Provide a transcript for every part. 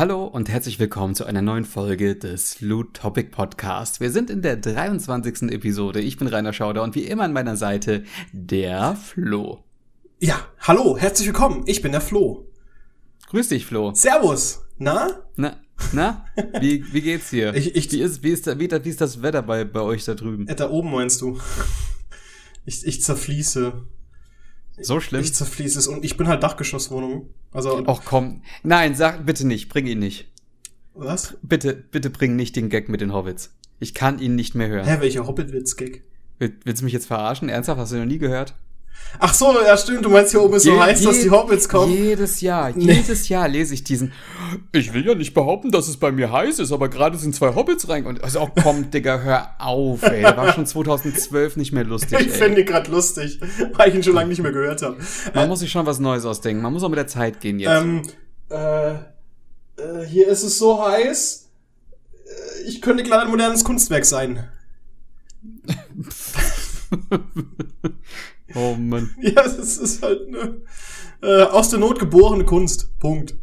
Hallo und herzlich willkommen zu einer neuen Folge des Loot Topic Podcast. Wir sind in der 23. Episode. Ich bin Rainer Schauder und wie immer an meiner Seite der Flo. Ja, hallo, herzlich willkommen. Ich bin der Flo. Grüß dich, Flo. Servus. Na? Na, na? Wie, wie geht's hier? Ich, ich, wie, ist, wie, ist, wie, wie ist das Wetter bei, bei euch da drüben? Äh, da oben meinst du? Ich, ich zerfließe. So schlimm? Ich zerfließe es und ich bin halt Dachgeschosswohnung. Also. Och komm. Nein, sag bitte nicht. Bring ihn nicht. Was? Bitte, bitte bring nicht den Gag mit den Hobbits. Ich kann ihn nicht mehr hören. Hä, welcher Hobbit-Witz-Gag? Willst du mich jetzt verarschen? Ernsthaft? Hast du noch nie gehört? Ach so, ja stimmt, du meinst hier oben ist so heiß, dass die Hobbits kommen. Jedes Jahr, nee. jedes Jahr lese ich diesen. Ich will ja nicht behaupten, dass es bei mir heiß ist, aber gerade sind zwei Hobbits rein und also auch komm, Digga, hör auf, ey. Der war schon 2012 nicht mehr lustig. Ich finde ihn gerade lustig, weil ich ihn schon lange nicht mehr gehört habe. Man äh, muss sich schon was Neues ausdenken. Man muss auch mit der Zeit gehen jetzt. Ähm, äh, äh, hier ist es so heiß. Äh, ich könnte gerade ein modernes Kunstwerk sein. Oh Mann. Ja, es ist halt eine äh, aus der Not geborene Kunst. Punkt.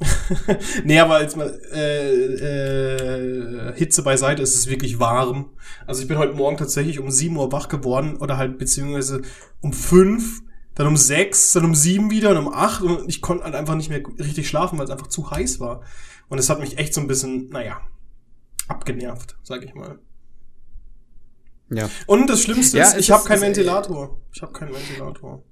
nee, aber als mal äh, äh, Hitze beiseite, ist es wirklich warm. Also ich bin heute Morgen tatsächlich um 7 Uhr wach geworden oder halt beziehungsweise um 5, dann um 6, dann um 7 wieder und um 8 und ich konnte halt einfach nicht mehr richtig schlafen, weil es einfach zu heiß war. Und es hat mich echt so ein bisschen, naja, abgenervt, sag ich mal. Ja. Und das Schlimmste ja, ist, ich habe keinen Ventilator. Ich habe keinen Ventilator.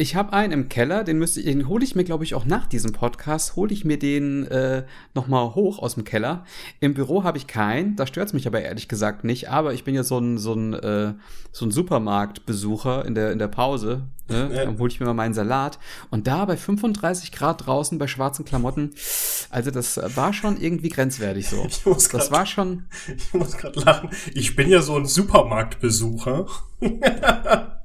Ich habe einen im Keller, den müsste ich, den hole ich mir, glaube ich, auch nach diesem Podcast, hole ich mir den äh, nochmal hoch aus dem Keller. Im Büro habe ich keinen, da stört's mich aber ehrlich gesagt nicht. Aber ich bin ja so ein, so ein, äh, so ein Supermarktbesucher in der, in der Pause. Ne? Dann hole ich mir mal meinen Salat. Und da bei 35 Grad draußen bei schwarzen Klamotten, also das war schon irgendwie grenzwertig so. Ich muss grad, das war schon. Ich muss gerade lachen. Ich bin ja so ein Supermarktbesucher.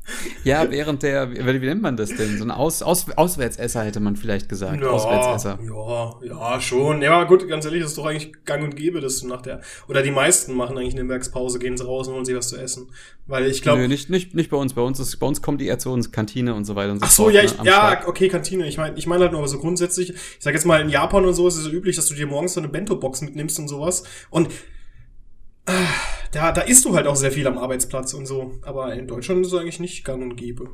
Ja, während der, wie nennt man das denn? So ein Aus, Aus, Auswärtsesser hätte man vielleicht gesagt. Ja, Auswärtsesser. Ja, ja, schon. Ja, gut, ganz ehrlich, das ist doch eigentlich gang und gäbe, dass du nach der, oder die meisten machen eigentlich eine Werkspause, gehen sie raus und holen sich was zu essen. Weil ich glaube. Nö, nicht, nicht, nicht bei uns. Bei uns ist, bei uns kommt die eher zu uns Kantine und so weiter und so Ach so, fort, ja, ich, ne, ja, Start. okay, Kantine. Ich meine, ich meine halt nur aber so grundsätzlich, ich sag jetzt mal, in Japan und so ist es so üblich, dass du dir morgens so eine Bento-Box mitnimmst und sowas. Und, äh, da, da isst du halt auch sehr viel am Arbeitsplatz und so. Aber in Deutschland ist es eigentlich nicht gang und gäbe.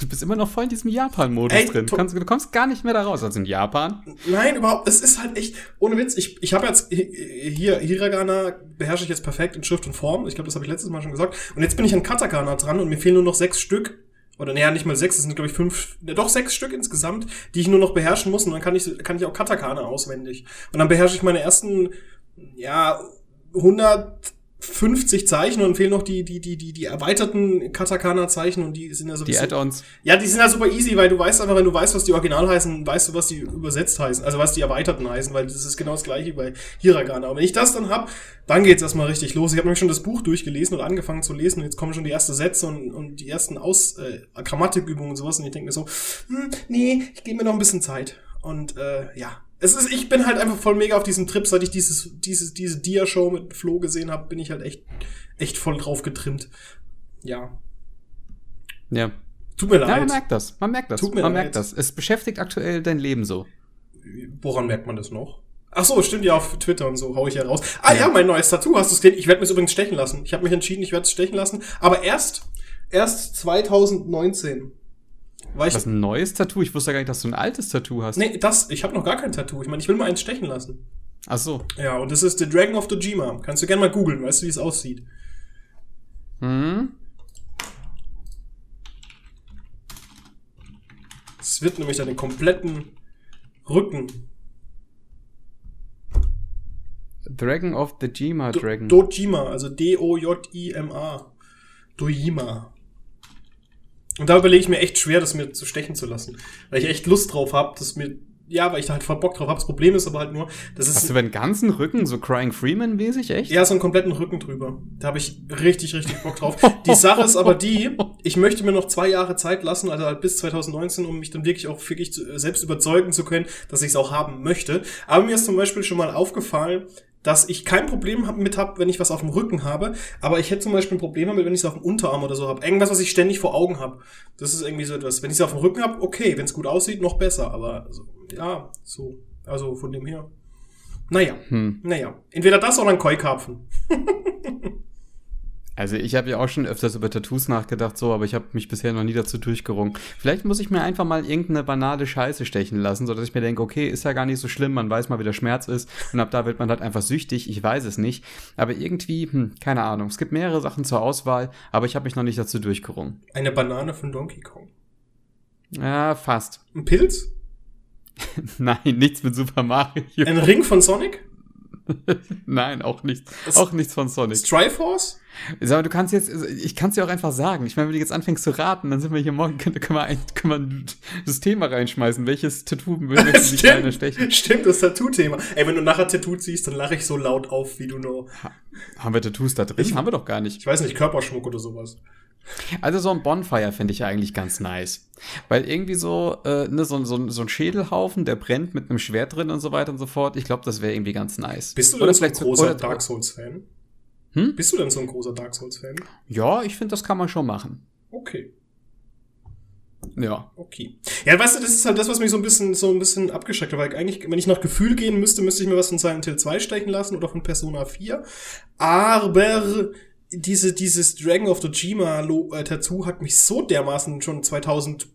Du bist immer noch voll in diesem Japan-Modus drin. Du, kannst, du kommst gar nicht mehr da raus als in Japan. Nein, überhaupt. Es ist halt echt, ohne Witz, ich, ich habe jetzt hier, Hiragana beherrsche ich jetzt perfekt in Schrift und Form. Ich glaube, das habe ich letztes Mal schon gesagt. Und jetzt bin ich an Katakana dran und mir fehlen nur noch sechs Stück. Oder naja, nicht mal sechs, es sind, glaube ich, fünf, doch sechs Stück insgesamt, die ich nur noch beherrschen muss. Und dann kann ich, kann ich auch Katakana auswendig. Und dann beherrsche ich meine ersten, ja, 100 50 Zeichen und fehlen noch die, die, die, die, die erweiterten Katakana-Zeichen und die sind ja so Die Add-ons. Ja, die sind ja super easy, weil du weißt einfach, wenn du weißt, was die Original heißen, weißt du, was die übersetzt heißen, also was die erweiterten heißen, weil das ist genau das gleiche wie bei Hiragana. Und wenn ich das dann hab, dann geht's erstmal richtig los. Ich habe nämlich schon das Buch durchgelesen und angefangen zu lesen und jetzt kommen schon die ersten Sätze und, und die ersten Aus äh, Grammatikübungen und sowas und ich denke mir so, hm, nee, ich gebe mir noch ein bisschen Zeit. Und äh, ja, es ist, ich bin halt einfach voll mega auf diesem Trip, seit ich dieses, dieses, diese Dia-Show mit Flo gesehen habe, bin ich halt echt, echt voll drauf getrimmt. Ja. Ja. Tut mir leid. Ja, man merkt das. Man merkt das. Tut mir man leid. merkt das. Es beschäftigt aktuell dein Leben so. Woran merkt man das noch? Ach so, stimmt ja auf Twitter und so hau ich ja raus. Ah ja, ja mein neues Tattoo, hast du es gesehen? Ich werde mir übrigens stechen lassen. Ich habe mich entschieden, ich werde es stechen lassen, aber erst erst 2019. Ich das ein neues Tattoo? Ich wusste gar nicht, dass du ein altes Tattoo hast. Nee, das, ich habe noch gar kein Tattoo. Ich meine, ich will mal eins stechen lassen. Ach so. Ja, und das ist The Dragon of Dojima. Kannst du gerne mal googeln, weißt du, wie es aussieht. Hm. Es wird nämlich dann den kompletten Rücken. Dragon of the Jima Dragon. Do Dojima, also D-O-J-I-M-A. Dojima. Und da überlege ich mir echt schwer, das mir zu stechen zu lassen. Weil ich echt Lust drauf habe, dass mir, ja, weil ich da halt voll Bock drauf habe. Das Problem ist aber halt nur, das ist. Hast du den ganzen Rücken so Crying Freeman-mäßig, echt? Ja, so einen kompletten Rücken drüber. Da habe ich richtig, richtig Bock drauf. die Sache ist aber die, ich möchte mir noch zwei Jahre Zeit lassen, also halt bis 2019, um mich dann wirklich auch wirklich zu, selbst überzeugen zu können, dass ich es auch haben möchte. Aber mir ist zum Beispiel schon mal aufgefallen, dass ich kein Problem mit habe, wenn ich was auf dem Rücken habe, aber ich hätte zum Beispiel ein Problem damit, wenn ich es auf dem Unterarm oder so habe. Irgendwas, was ich ständig vor Augen habe. Das ist irgendwie so etwas. Wenn ich es auf dem Rücken habe, okay, wenn es gut aussieht, noch besser. Aber so, ja, so, Also von dem her. Naja, Hm. naja. Entweder das oder ein Koi-Karpfen. Also ich habe ja auch schon öfters über Tattoos nachgedacht, so, aber ich habe mich bisher noch nie dazu durchgerungen. Vielleicht muss ich mir einfach mal irgendeine banale Scheiße stechen lassen, so dass ich mir denke, okay, ist ja gar nicht so schlimm, man weiß mal, wie der Schmerz ist und ab da wird man halt einfach süchtig, ich weiß es nicht. Aber irgendwie, hm, keine Ahnung, es gibt mehrere Sachen zur Auswahl, aber ich habe mich noch nicht dazu durchgerungen. Eine Banane von Donkey Kong. Ja, fast. Ein Pilz? Nein, nichts mit Super Mario. Ein Ring von Sonic? Nein, auch nichts. Auch nichts von Sonic. Striforce? Sag mal, du kannst jetzt, ich kann es dir auch einfach sagen. Ich meine, wenn du jetzt anfängst zu raten, dann sind wir hier morgen, können, können, wir, ein, können wir das Thema reinschmeißen. Welches Tattoo möchtest du die Kleine stechen? Stimmt, das Tattoo-Thema. Ey, wenn du nachher Tattoo ziehst, dann lache ich so laut auf, wie du nur, Haben wir Tattoos da drin? Ich- haben wir doch gar nicht. ich weiß nicht, Körperschmuck oder sowas. Also so ein Bonfire finde ich ja eigentlich ganz nice. Weil irgendwie so, äh, ne, so, so, so ein Schädelhaufen, der brennt mit einem Schwert drin und so weiter und so fort. Ich glaube, das wäre irgendwie ganz nice. Bist du Oder denn so ein großer Dark Souls-Fan? Hm? Bist du denn so ein großer Dark Souls-Fan? Ja, ich finde, das kann man schon machen. Okay. Ja. Okay. Ja, weißt du, das ist halt das, was mich so ein bisschen, so ein bisschen abgeschreckt hat, weil eigentlich, wenn ich nach Gefühl gehen müsste, müsste ich mir was von Silent Hill 2 stechen lassen oder von Persona 4. Aber diese, dieses Dragon of Dojima Lo- äh, Tattoo hat mich so dermaßen schon 2011,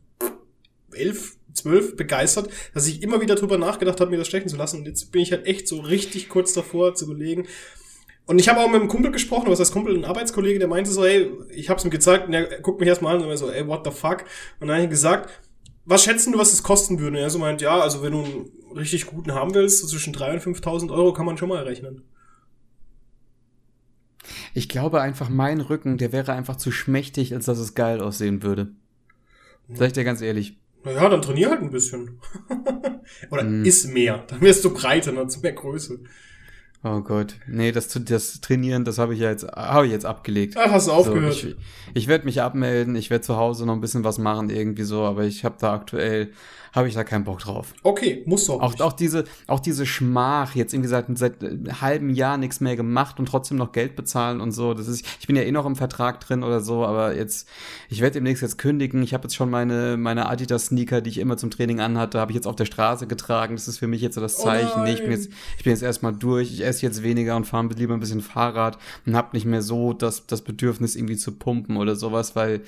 12 begeistert, dass ich immer wieder drüber nachgedacht habe, mir das stechen zu lassen. Und jetzt bin ich halt echt so richtig kurz davor zu überlegen. Und ich habe auch mit einem Kumpel gesprochen, was heißt Kumpel, ein Arbeitskollege, der meinte so, hey, ich hab's ihm gezeigt, und er guckt mich erstmal an und er so, ey, what the fuck? Und dann habe ich gesagt, was schätzen du, was es kosten würde? Und er so meint, ja, also wenn du einen richtig guten haben willst, so zwischen 3.000 und 5.000 Euro kann man schon mal rechnen. Ich glaube einfach, mein Rücken, der wäre einfach zu schmächtig, als dass es geil aussehen würde. Sag ich dir ganz ehrlich. Naja, dann trainier halt ein bisschen. Oder Hm. iss mehr. Dann wirst du breiter, dann du mehr Größe. Oh Gott. Nee, das, das Trainieren, das habe ich ja jetzt, habe ich jetzt abgelegt. Ach, hast du aufgehört. So, ich ich werde mich abmelden, ich werde zu Hause noch ein bisschen was machen, irgendwie so, aber ich habe da aktuell, habe ich da keinen Bock drauf. okay, musst du auch. Auch, diese, auch diese Schmach, jetzt irgendwie seit, seit einem halben Jahr nichts mehr gemacht und trotzdem noch Geld bezahlen und so. Das ist, ich bin ja eh noch im Vertrag drin oder so, aber jetzt, ich werde demnächst jetzt kündigen. Ich habe jetzt schon meine, meine Adidas-Sneaker, die ich immer zum Training anhatte, habe ich jetzt auf der Straße getragen. Das ist für mich jetzt so das Oh Zeichen. nee, ich bin jetzt, ich bin jetzt erstmal durch, ich esse jetzt weniger und fahre lieber ein bisschen Fahrrad und habe nicht mehr so das, das Bedürfnis, irgendwie zu pumpen oder sowas, weil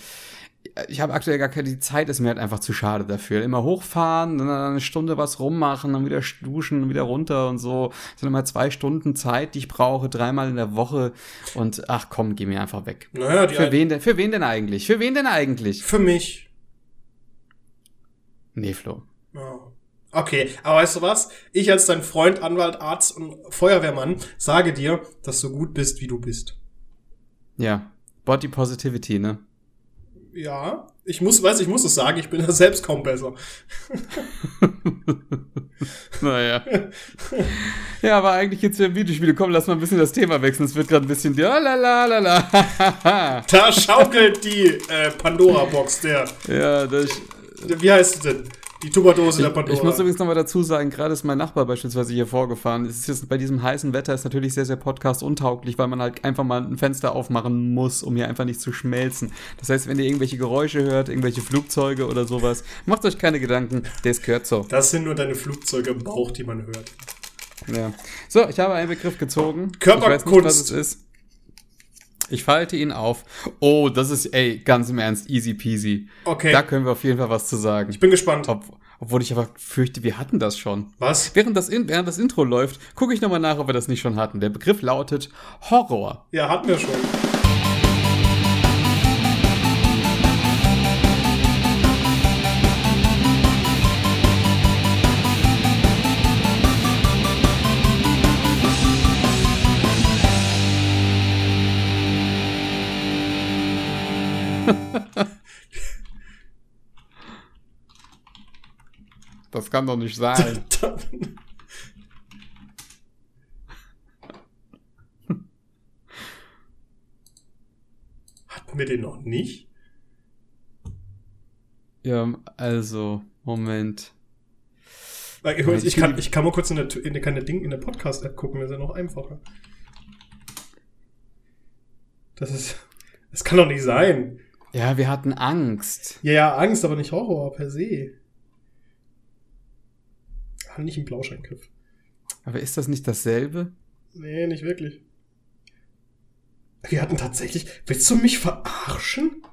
ich habe aktuell gar keine, die Zeit ist mir halt einfach zu schade dafür. Immer hochfahren, dann eine Stunde was rummachen, dann wieder duschen, und wieder runter und so. Das sind immer zwei Stunden Zeit, die ich brauche, dreimal in der Woche. Und ach komm, geh mir einfach weg. naja, die Für wen denn, für wen denn eigentlich? Für wen denn eigentlich? Für mich. Nee, Flo. Okay, aber weißt du was? Ich als dein Freund, Anwalt, Arzt und Feuerwehrmann sage dir, dass du gut bist, wie du bist. Ja. Body Positivity, ne? Ja, ich muss, weiß, ich muss es sagen, ich bin da selbst kaum besser. Naja. ja, aber eigentlich geht's ja um Videospiele. Komm, lass mal ein bisschen das Thema wechseln. Es wird gerade ein bisschen. Ja, la, la, la, la. Da schaukelt die äh, Pandora-Box, der, ja, das. wie heißt es denn? Die Tupperdose der Ich, Pandora. ich muss übrigens nochmal dazu sagen, gerade ist mein Nachbar beispielsweise hier vorgefahren. Es ist jetzt bei diesem heißen Wetter ist natürlich sehr, sehr podcast-untauglich, weil man halt einfach mal ein Fenster aufmachen muss, um hier einfach nicht zu schmelzen. Das heißt, wenn ihr irgendwelche Geräusche hört, irgendwelche Flugzeuge oder sowas, macht euch keine Gedanken, das gehört so. das sind nur deine Flugzeuge im Bauch, die man hört. Ja. So, ich habe einen Begriff gezogen. Körperkunst. Ich weiß nicht, was es ist. Ich falte ihn auf. Oh, das ist, ey, ganz im Ernst, easy peasy. Okay, Da können wir auf jeden Fall was zu sagen. ich bin gespannt. Ob, obwohl ich aber fürchte, wir hatten das schon. Was? Während das, in, während das Intro läuft, gucke ich nochmal nach, ob wir das nicht schon hatten. Der Begriff lautet Horror. Ja, hatten wir schon. Das kann doch nicht sein. Hatten wir den noch nicht? ja, also, Moment. Weil, Ich, ich, kann, ich kann mal kurz in der, in der, kann der Ding in der Podcast-App gucken, das ist ja noch einfacher. Das ist. Das kann doch nicht sein. Ja, wir hatten Angst. Ja, ja, Angst, aber nicht Horror per se. war nicht ein Blauscheinköpf. Aber ist das nicht dasselbe? Nee, nicht wirklich. Wir hatten tatsächlich. Willst du mich verarschen?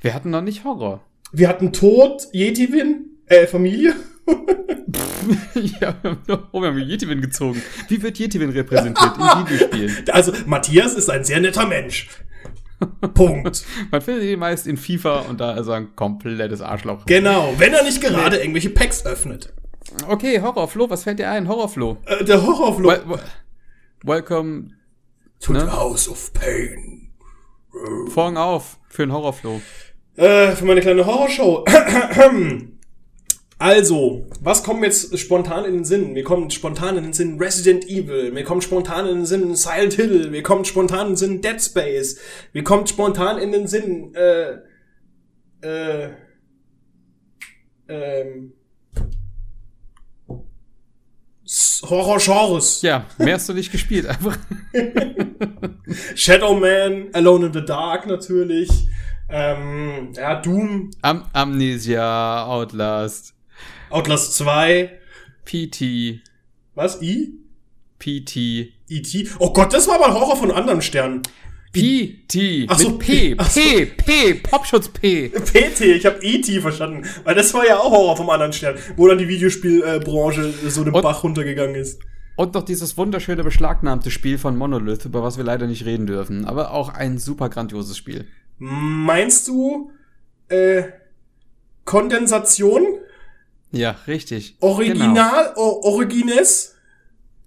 Wir hatten noch nicht Horror. Wir hatten Tod, Yeti-Win, äh, Familie. ja, wir haben, oh, wir haben Yetiwin gezogen. Wie wird Yetiwin repräsentiert in Videospielen? Also, Matthias ist ein sehr netter Mensch. Punkt. Man findet ihn meist in FIFA und da ist er ein komplettes Arschloch. Genau, wenn er nicht gerade nee. irgendwelche Packs öffnet. Okay, Horrorflo, was fällt dir ein? Horrorflo. Äh, der Horrorflo. Wel wel welcome to ne? the House of Pain. Vorhang auf für ein Horrorflo. Äh, für meine kleine Horrorshow. Also, was kommt jetzt spontan in den Sinn? Mir kommt spontan in den Sinn Resident Evil, mir kommt spontan in den Sinn Silent Hill, mir kommt spontan in den Sinn Dead Space, mir kommt spontan in den Sinn, äh, äh, ähm, Horror-Genres. Ja, mehr hast du nicht gespielt, einfach. Shadow Man, Alone in the Dark natürlich. Ähm, ja, Doom. Am Amnesia, Outlast. Outlast 2. PT. Was? I? PT. E.T. Oh Gott, das war ein Horror von anderen Sternen. PT. Ach so, P. So. P. P. Popschutz P. PT, ich habe E.T. verstanden. Weil das war ja auch Horror vom anderen Stern, wo dann die Videospielbranche so den Bach runtergegangen ist. Und noch dieses wunderschöne beschlagnahmte Spiel von Monolith, über was wir leider nicht reden dürfen. Aber auch ein super grandioses Spiel. Meinst du, äh, Kondensation? Ja, richtig. Original? O Origines?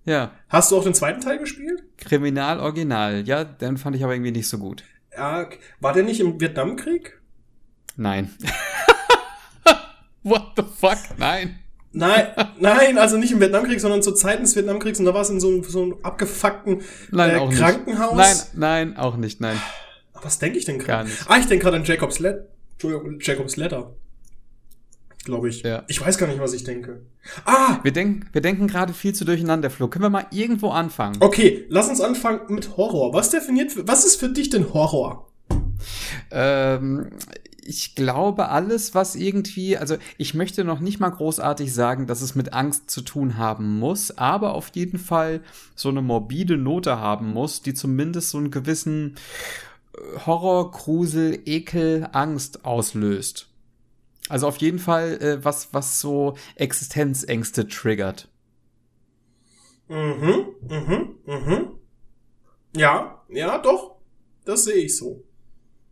Genau. Ja. Hast du auch den zweiten Teil gespielt? Kriminal Original. Ja, den fand ich aber irgendwie nicht so gut. Ja, war der nicht im Vietnamkrieg? Nein. What the fuck? Nein. Nein, nein, also nicht im Vietnamkrieg, sondern zur Zeit des Vietnamkriegs und da war es in so einem, so einem abgefuckten Nein, äh, Krankenhaus. nicht. Nein, nein, auch nicht, nein. Was denke ich denn gerade? Ah, ich denke gerade an Jacob's Letter. Entschuldigung, Jacob's Letter. Glaube ich. Ja. Ich weiß gar nicht, was ich denke. Ah, Wir, denk, wir denken gerade viel zu durcheinander, Flo. Können wir mal irgendwo anfangen? okay, lass uns anfangen mit Horror. Was definiert, was ist für dich denn Horror? Ähm, ich glaube, alles, was irgendwie, also ich möchte noch nicht mal großartig sagen, dass es mit Angst zu tun haben muss, aber auf jeden Fall so eine morbide Note haben muss, die zumindest so einen gewissen äh, Horror, Grusel, Ekel, Angst auslöst. Also auf jeden Fall äh, was, was so Existenzängste triggert. Mhm, mhm, mhm. Ja, ja, doch. Das sehe ich so.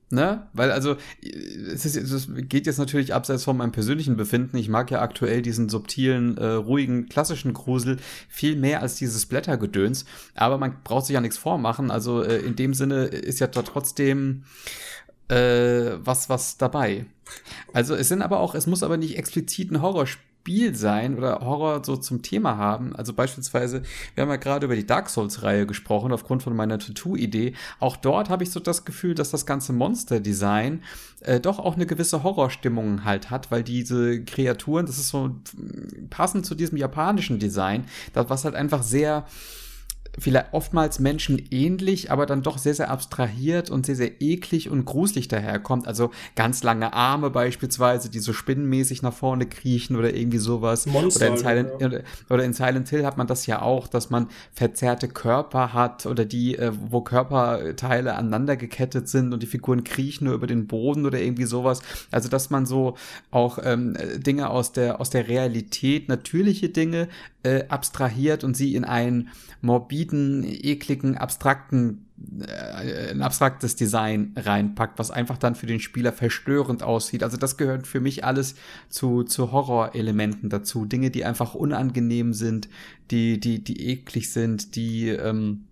Ne? Weil also, es, ist, es geht jetzt natürlich abseits von meinem persönlichen Befinden. Ich mag ja aktuell diesen subtilen, äh, ruhigen, klassischen Grusel viel mehr als dieses Blättergedöns. Aber man braucht sich ja nichts vormachen. Also äh, in dem Sinne ist ja da trotzdem äh, was, was dabei. Also es sind aber auch, es muss aber nicht explizit ein Horrorspiel sein oder Horror so zum Thema haben. Also beispielsweise, wir haben ja gerade über die Dark Souls-Reihe gesprochen, aufgrund von meiner Tattoo-Idee. Auch dort habe ich so das Gefühl, dass das ganze Monster-Design äh, doch auch eine gewisse Horrorstimmung halt hat, weil diese Kreaturen, das ist so passend zu diesem japanischen Design, das was halt einfach sehr vielleicht oftmals menschenähnlich, aber dann doch sehr, sehr abstrahiert und sehr, sehr eklig und gruselig daherkommt. Also ganz lange Arme beispielsweise, die so spinnenmäßig nach vorne kriechen oder irgendwie sowas. Monster, oder, in Silent, ja. oder in Silent Hill hat man das ja auch, dass man verzerrte Körper hat oder die, äh, wo Körperteile aneinander gekettet sind und die Figuren kriechen nur über den Boden oder irgendwie sowas. Also dass man so auch ähm, Dinge aus der, aus der Realität, natürliche Dinge äh, abstrahiert und sie in einen morbiden, ekligen, abstrakten, äh, ein abstraktes Design reinpackt, was einfach dann für den Spieler verstörend aussieht. Also das gehört für mich alles zu, zu Horrorelementen dazu. Dinge, die einfach unangenehm sind, die, die, die eklig sind, die, ähm,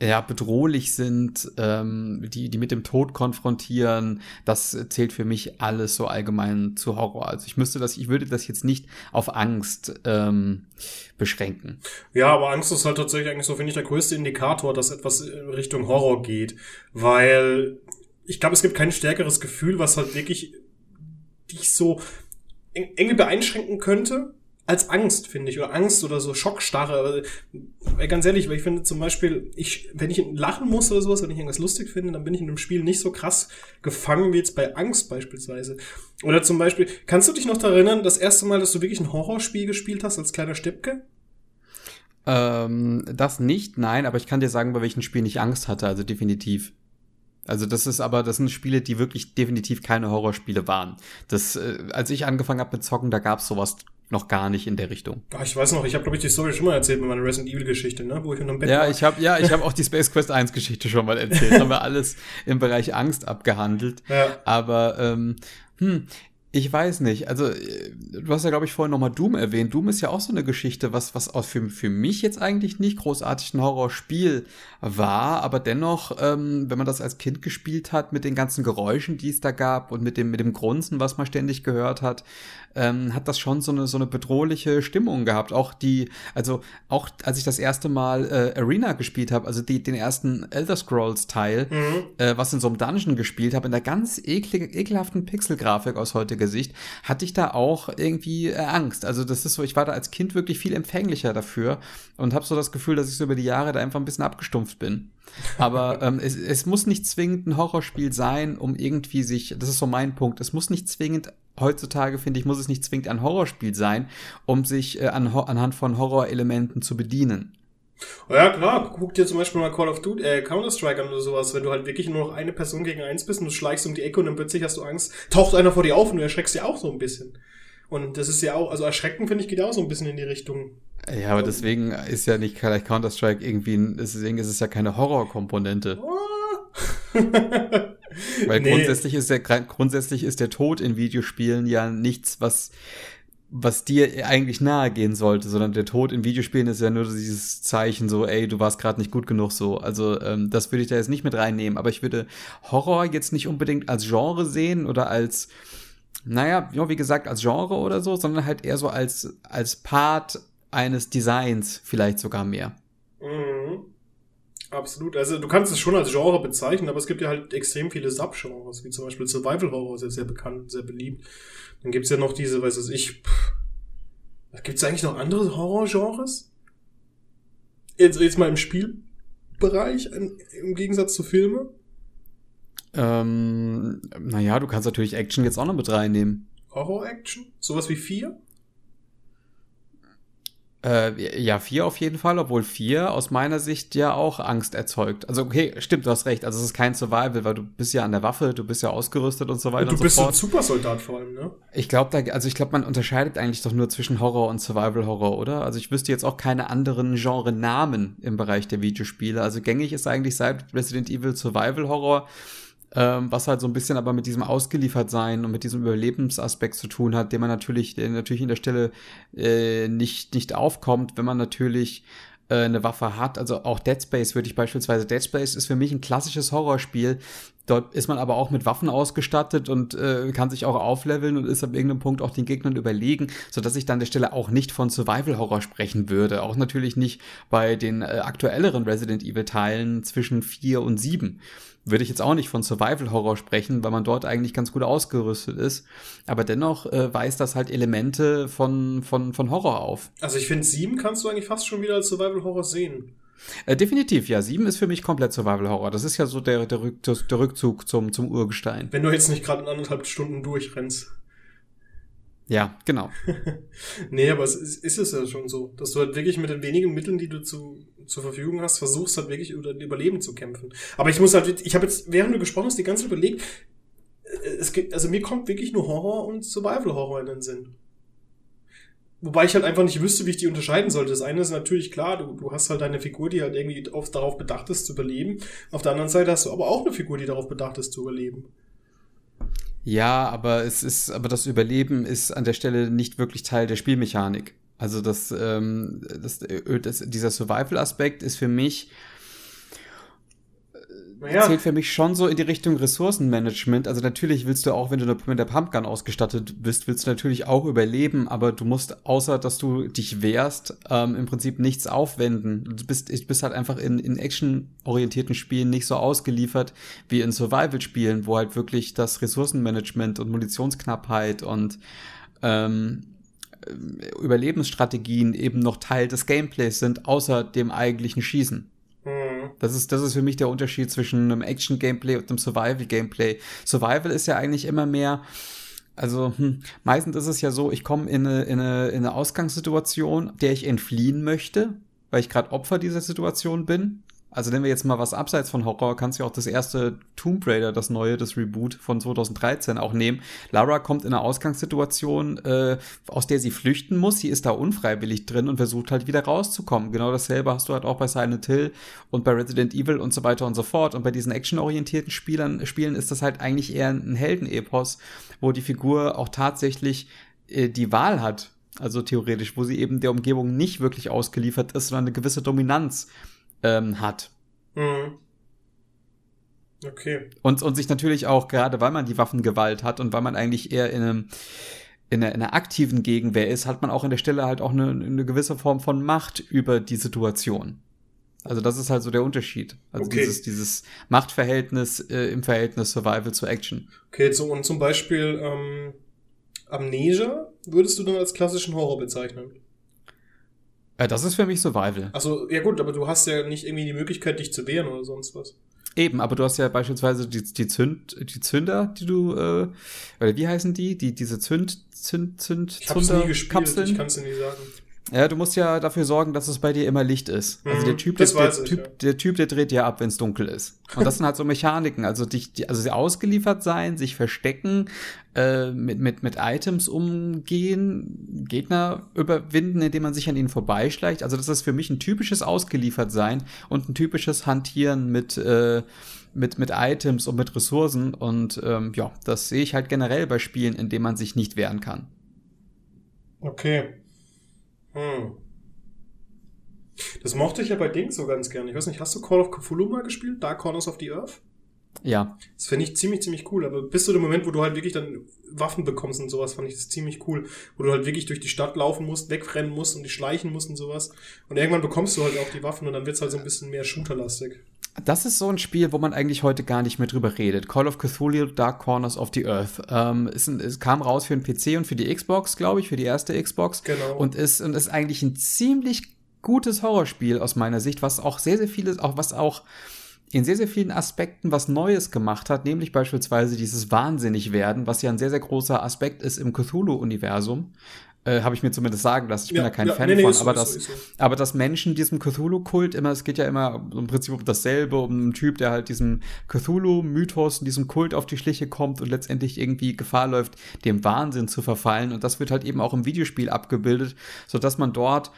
ja, bedrohlich sind, ähm, die, die mit dem Tod konfrontieren, das zählt für mich alles so allgemein zu Horror. Also ich müsste das, ich würde das jetzt nicht auf Angst ähm, beschränken. Ja, aber Angst ist halt tatsächlich eigentlich so, finde ich, der größte Indikator, dass etwas in Richtung Horror geht. Weil ich glaube, es gibt kein stärkeres Gefühl, was halt wirklich dich so irgendwie beeinschränken könnte, als Angst, finde ich, oder Angst oder so Schockstarre. Aber, ganz ehrlich, weil ich finde zum Beispiel, ich, wenn ich lachen muss oder sowas, wenn ich irgendwas lustig finde, dann bin ich in einem Spiel nicht so krass gefangen wie jetzt bei Angst beispielsweise. Oder zum Beispiel, kannst du dich noch daran erinnern, das erste Mal, dass du wirklich ein Horrorspiel gespielt hast als kleiner Steppke? Ähm, das nicht, nein, aber ich kann dir sagen, bei welchen Spielen ich Angst hatte, also definitiv. Also das ist aber, das sind Spiele, die wirklich definitiv keine Horrorspiele waren. Das, äh, als ich angefangen habe mit Zocken, da gab's sowas noch gar nicht in der Richtung. Ich weiß noch, ich habe glaube ich die Story schon mal erzählt mit meiner Resident Evil Geschichte, ne, wo ich unterm Bett Ja, war. ich habe ja, ich habe auch die Space Quest 1 Geschichte schon mal erzählt. haben wir alles im Bereich Angst abgehandelt. Ja. Aber ähm, hm, ich weiß nicht. Also, äh, du hast ja, glaube ich, vorhin nochmal Doom erwähnt. Doom ist ja auch so eine Geschichte, was, was auch für, für mich jetzt eigentlich nicht großartig ein Horrorspiel war, aber dennoch, ähm, wenn man das als Kind gespielt hat, mit den ganzen Geräuschen, die es da gab und mit dem, mit dem Grunzen, was man ständig gehört hat, ähm, hat das schon so eine, so eine bedrohliche Stimmung gehabt. Auch die, also auch als ich das erste Mal äh, Arena gespielt habe, also die, den ersten Elder Scrolls Teil, mhm. äh, was in so einem Dungeon gespielt habe, in der ganz eklig, ekelhaften Pixelgrafik aus heutiger Sicht, hatte ich da auch irgendwie äh, Angst. Also das ist so, ich war da als Kind wirklich viel empfänglicher dafür und habe so das Gefühl, dass ich so über die Jahre da einfach ein bisschen abgestumpft bin. Aber ähm, es, es muss nicht zwingend ein Horrorspiel sein, um irgendwie sich, das ist so mein Punkt, es muss nicht zwingend heutzutage, finde ich, muss es nicht zwingend ein Horrorspiel sein, um sich äh, an, anhand von Horrorelementen zu bedienen. Oh ja, klar, guck dir zum Beispiel mal Call of Duty, äh, Counter-Strike an oder sowas, wenn du halt wirklich nur noch eine Person gegen eins bist und du schleichst um die Ecke und dann plötzlich hast du Angst, taucht einer vor dir auf und du erschreckst ja auch so ein bisschen. Und das ist ja auch, also erschrecken, finde ich, geht auch so ein bisschen in die Richtung. Ja, aber deswegen ist ja nicht vielleicht Counter-Strike irgendwie, deswegen ist es ja keine Horrorkomponente. Oh. Weil nee. grundsätzlich ist der, grundsätzlich ist der Tod in Videospielen ja nichts, was, was dir eigentlich nahe gehen sollte, sondern der Tod in Videospielen ist ja nur dieses Zeichen so, ey, du warst gerade nicht gut genug so. Also ähm, das würde ich da jetzt nicht mit reinnehmen, aber ich würde Horror jetzt nicht unbedingt als Genre sehen oder als, naja, ja, wie gesagt, als Genre oder so, sondern halt eher so als, als Part eines Designs vielleicht sogar mehr. Mhm. Absolut. Also du kannst es schon als Genre bezeichnen, aber es gibt ja halt extrem viele Subgenres, wie zum Beispiel Survival Horror, sehr, sehr bekannt, sehr beliebt. Dann gibt's ja noch diese, weiß ich, gibt's eigentlich noch andere Horrorgenres? Jetzt, jetzt mal im Spielbereich, im Gegensatz zu Filmen? Ähm, naja, du kannst natürlich Action jetzt auch noch mit reinnehmen. Horror-Action? Sowas wie vier? Äh, ja, vier auf jeden Fall, obwohl vier aus meiner Sicht ja auch Angst erzeugt. Also okay, stimmt, du hast recht. Also es ist kein Survival, weil du bist ja an der Waffe, du bist ja ausgerüstet und so weiter und, du und so fort. Bist ein Supersoldat vor allem, ne? Ich glaube, also ich glaube, man unterscheidet eigentlich doch nur zwischen Horror und Survival Horror, oder? Also ich wüsste jetzt auch keine anderen Genre-Namen im Bereich der Videospiele. Also gängig ist eigentlich seit Resident Evil Survival Horror ähm, was halt so ein bisschen aber mit diesem Ausgeliefertsein und mit diesem Überlebensaspekt zu tun hat, den man natürlich, der natürlich in der Stelle äh, nicht, nicht aufkommt, wenn man natürlich äh, eine Waffe hat. Also auch Dead Space würde ich beispielsweise, Dead Space ist für mich ein klassisches Horrorspiel. Dort ist man aber auch mit Waffen ausgestattet und äh, kann sich auch aufleveln und ist ab irgendeinem Punkt auch den Gegnern überlegen, sodass ich dann an der Stelle auch nicht von Survival Horror sprechen würde. Auch natürlich nicht bei den äh, aktuelleren Resident Evil Teilen zwischen vier und sieben würde ich jetzt auch nicht von Survival Horror sprechen, weil man dort eigentlich ganz gut ausgerüstet ist. Aber dennoch äh, weist das halt Elemente von, von, von Horror auf. Also ich finde, sieben kannst du eigentlich fast schon wieder als Survival Horror sehen. Äh, definitiv, ja. Sieben ist für mich komplett Survival Horror. Das ist ja so der, der, Rück, der Rückzug zum, zum Urgestein. Wenn du jetzt nicht gerade in anderthalb Stunden durchrennst. Ja, genau. nee, aber es ist, ist es ja schon so, dass du halt wirklich mit den wenigen Mitteln, die du zu, zur Verfügung hast, versuchst halt wirklich über dein Überleben zu kämpfen. Aber ich muss halt, ich habe jetzt, während du gesprochen hast, die ganze Zeit überlegt, äh, es gibt, also mir kommt wirklich nur Horror und Survival Horror in den Sinn. Wobei ich halt einfach nicht wüsste, wie ich die unterscheiden sollte. Das eine ist natürlich klar, du, du hast halt eine Figur, die halt irgendwie auf, darauf bedacht ist zu überleben. Auf der anderen Seite hast du aber auch eine Figur, die darauf bedacht ist zu überleben. Ja, aber es ist, aber das Überleben ist an der Stelle nicht wirklich Teil der Spielmechanik. Also das, ähm, das, äh, das dieser Survival-Aspekt ist für mich ja. zählt für mich schon so in die Richtung Ressourcenmanagement. Also natürlich willst du auch, wenn du mit der Pumpgun ausgestattet bist, willst du natürlich auch überleben, aber du musst, außer dass du dich wehrst, ähm, im Prinzip nichts aufwenden. Du bist, ich bist halt einfach in, in actionorientierten Spielen nicht so ausgeliefert wie in Survival-Spielen, wo halt wirklich das Ressourcenmanagement und Munitionsknappheit und ähm, Überlebensstrategien eben noch Teil des Gameplays sind, außer dem eigentlichen Schießen. Mhm. Das ist, das ist für mich der Unterschied zwischen einem Action-Gameplay und einem Survival-Gameplay. Survival ist ja eigentlich immer mehr, also hm, meistens ist es ja so, ich komme in eine, in, eine, in eine Ausgangssituation, der ich entfliehen möchte, weil ich gerade Opfer dieser Situation bin. Also nehmen wir jetzt mal was abseits von Horror, kannst du ja auch das erste Tomb Raider, das neue, das Reboot von 2013 auch nehmen. Lara kommt in eine Ausgangssituation, äh, aus der sie flüchten muss. Sie ist da unfreiwillig drin und versucht halt wieder rauszukommen. Genau dasselbe hast du halt auch bei Silent Hill und bei Resident Evil und so weiter und so fort. Und bei diesen actionorientierten Spielern, Spielen ist das halt eigentlich eher ein Heldenepos, wo die Figur auch tatsächlich äh, die Wahl hat. Also theoretisch, wo sie eben der Umgebung nicht wirklich ausgeliefert ist, sondern eine gewisse Dominanz ähm, hat. Mhm. Okay. Und, und sich natürlich auch, gerade weil man die Waffengewalt hat und weil man eigentlich eher in einem in einer, in einer aktiven Gegenwehr ist, hat man auch an der Stelle halt auch eine, eine gewisse Form von Macht über die Situation. Also das ist halt so der Unterschied. Also Okay. dieses, dieses Machtverhältnis äh, im Verhältnis Survival zu Action. Okay, so, und zum Beispiel ähm, Amnesia würdest du dann als klassischen Horror bezeichnen? Äh, das ist für mich Survival. Also, ja gut, aber du hast ja nicht irgendwie die Möglichkeit, dich zu wehren oder sonst was. Eben, aber du hast ja beispielsweise die, die, Zünd, die Zünder, die du, äh, oder wie heißen die? die diese Zünd, Zünd, Zünd, Ich hab's nie gespielt, Kapseln. ich kann's dir nie sagen. Ja, du musst ja dafür sorgen, dass es bei dir immer Licht ist. Also Mhm, der Typ, das der, der, ich, typ, ja. der Typ, der dreht ja ab, wenn es dunkel ist. Und das sind halt so Mechaniken. Also dich, die, also sie ausgeliefert sein, sich verstecken, äh, mit, mit, mit Items umgehen, Gegner überwinden, indem man sich an ihnen vorbeischleicht. Also das ist für mich ein typisches Ausgeliefertsein und ein typisches Hantieren mit, äh, mit, mit Items und mit Ressourcen. Und ähm, ja, das sehe ich halt generell bei Spielen, in denen man sich nicht wehren kann. Okay. Hm. Das mochte ich ja bei Dings so ganz gerne. Ich weiß nicht, hast du Call of Cthulhu mal gespielt? Dark Corners of the Earth? Ja, Das finde ich ziemlich, ziemlich cool. Aber bis zu dem Moment, wo du halt wirklich dann Waffen bekommst und sowas, fand ich das ziemlich cool. Wo du halt wirklich durch die Stadt laufen musst, wegrennen musst und die schleichen musst und sowas. Und irgendwann bekommst du halt auch die Waffen und dann wird's halt so ein bisschen mehr shooterlastig. Das ist so ein Spiel, wo man eigentlich heute gar nicht mehr drüber redet. Call of Cthulhu Dark Corners of the Earth. Ähm, ist ein, es kam raus für den PC und für die Xbox, glaube ich, für die erste Xbox. Genau. Und ist, und ist eigentlich ein ziemlich gutes Horrorspiel aus meiner Sicht, was auch sehr, sehr vieles, auch was auch in sehr, sehr vielen Aspekten was Neues gemacht hat, nämlich beispielsweise dieses Wahnsinnigwerden, was ja ein sehr, sehr großer Aspekt ist im Cthulhu-Universum. Äh, Habe ich mir zumindest sagen lassen. Ich bin da kein Fan nee, nee, von, so, aber ist das, so, so. aber dass Menschen diesem Cthulhu-Kult immer, es geht ja immer im Prinzip um dasselbe, um einen Typ, der halt diesem Cthulhu-Mythos, diesem Kult auf die Schliche kommt und letztendlich irgendwie Gefahr läuft, dem Wahnsinn zu verfallen. Und das wird halt eben auch im Videospiel abgebildet, sodass man dort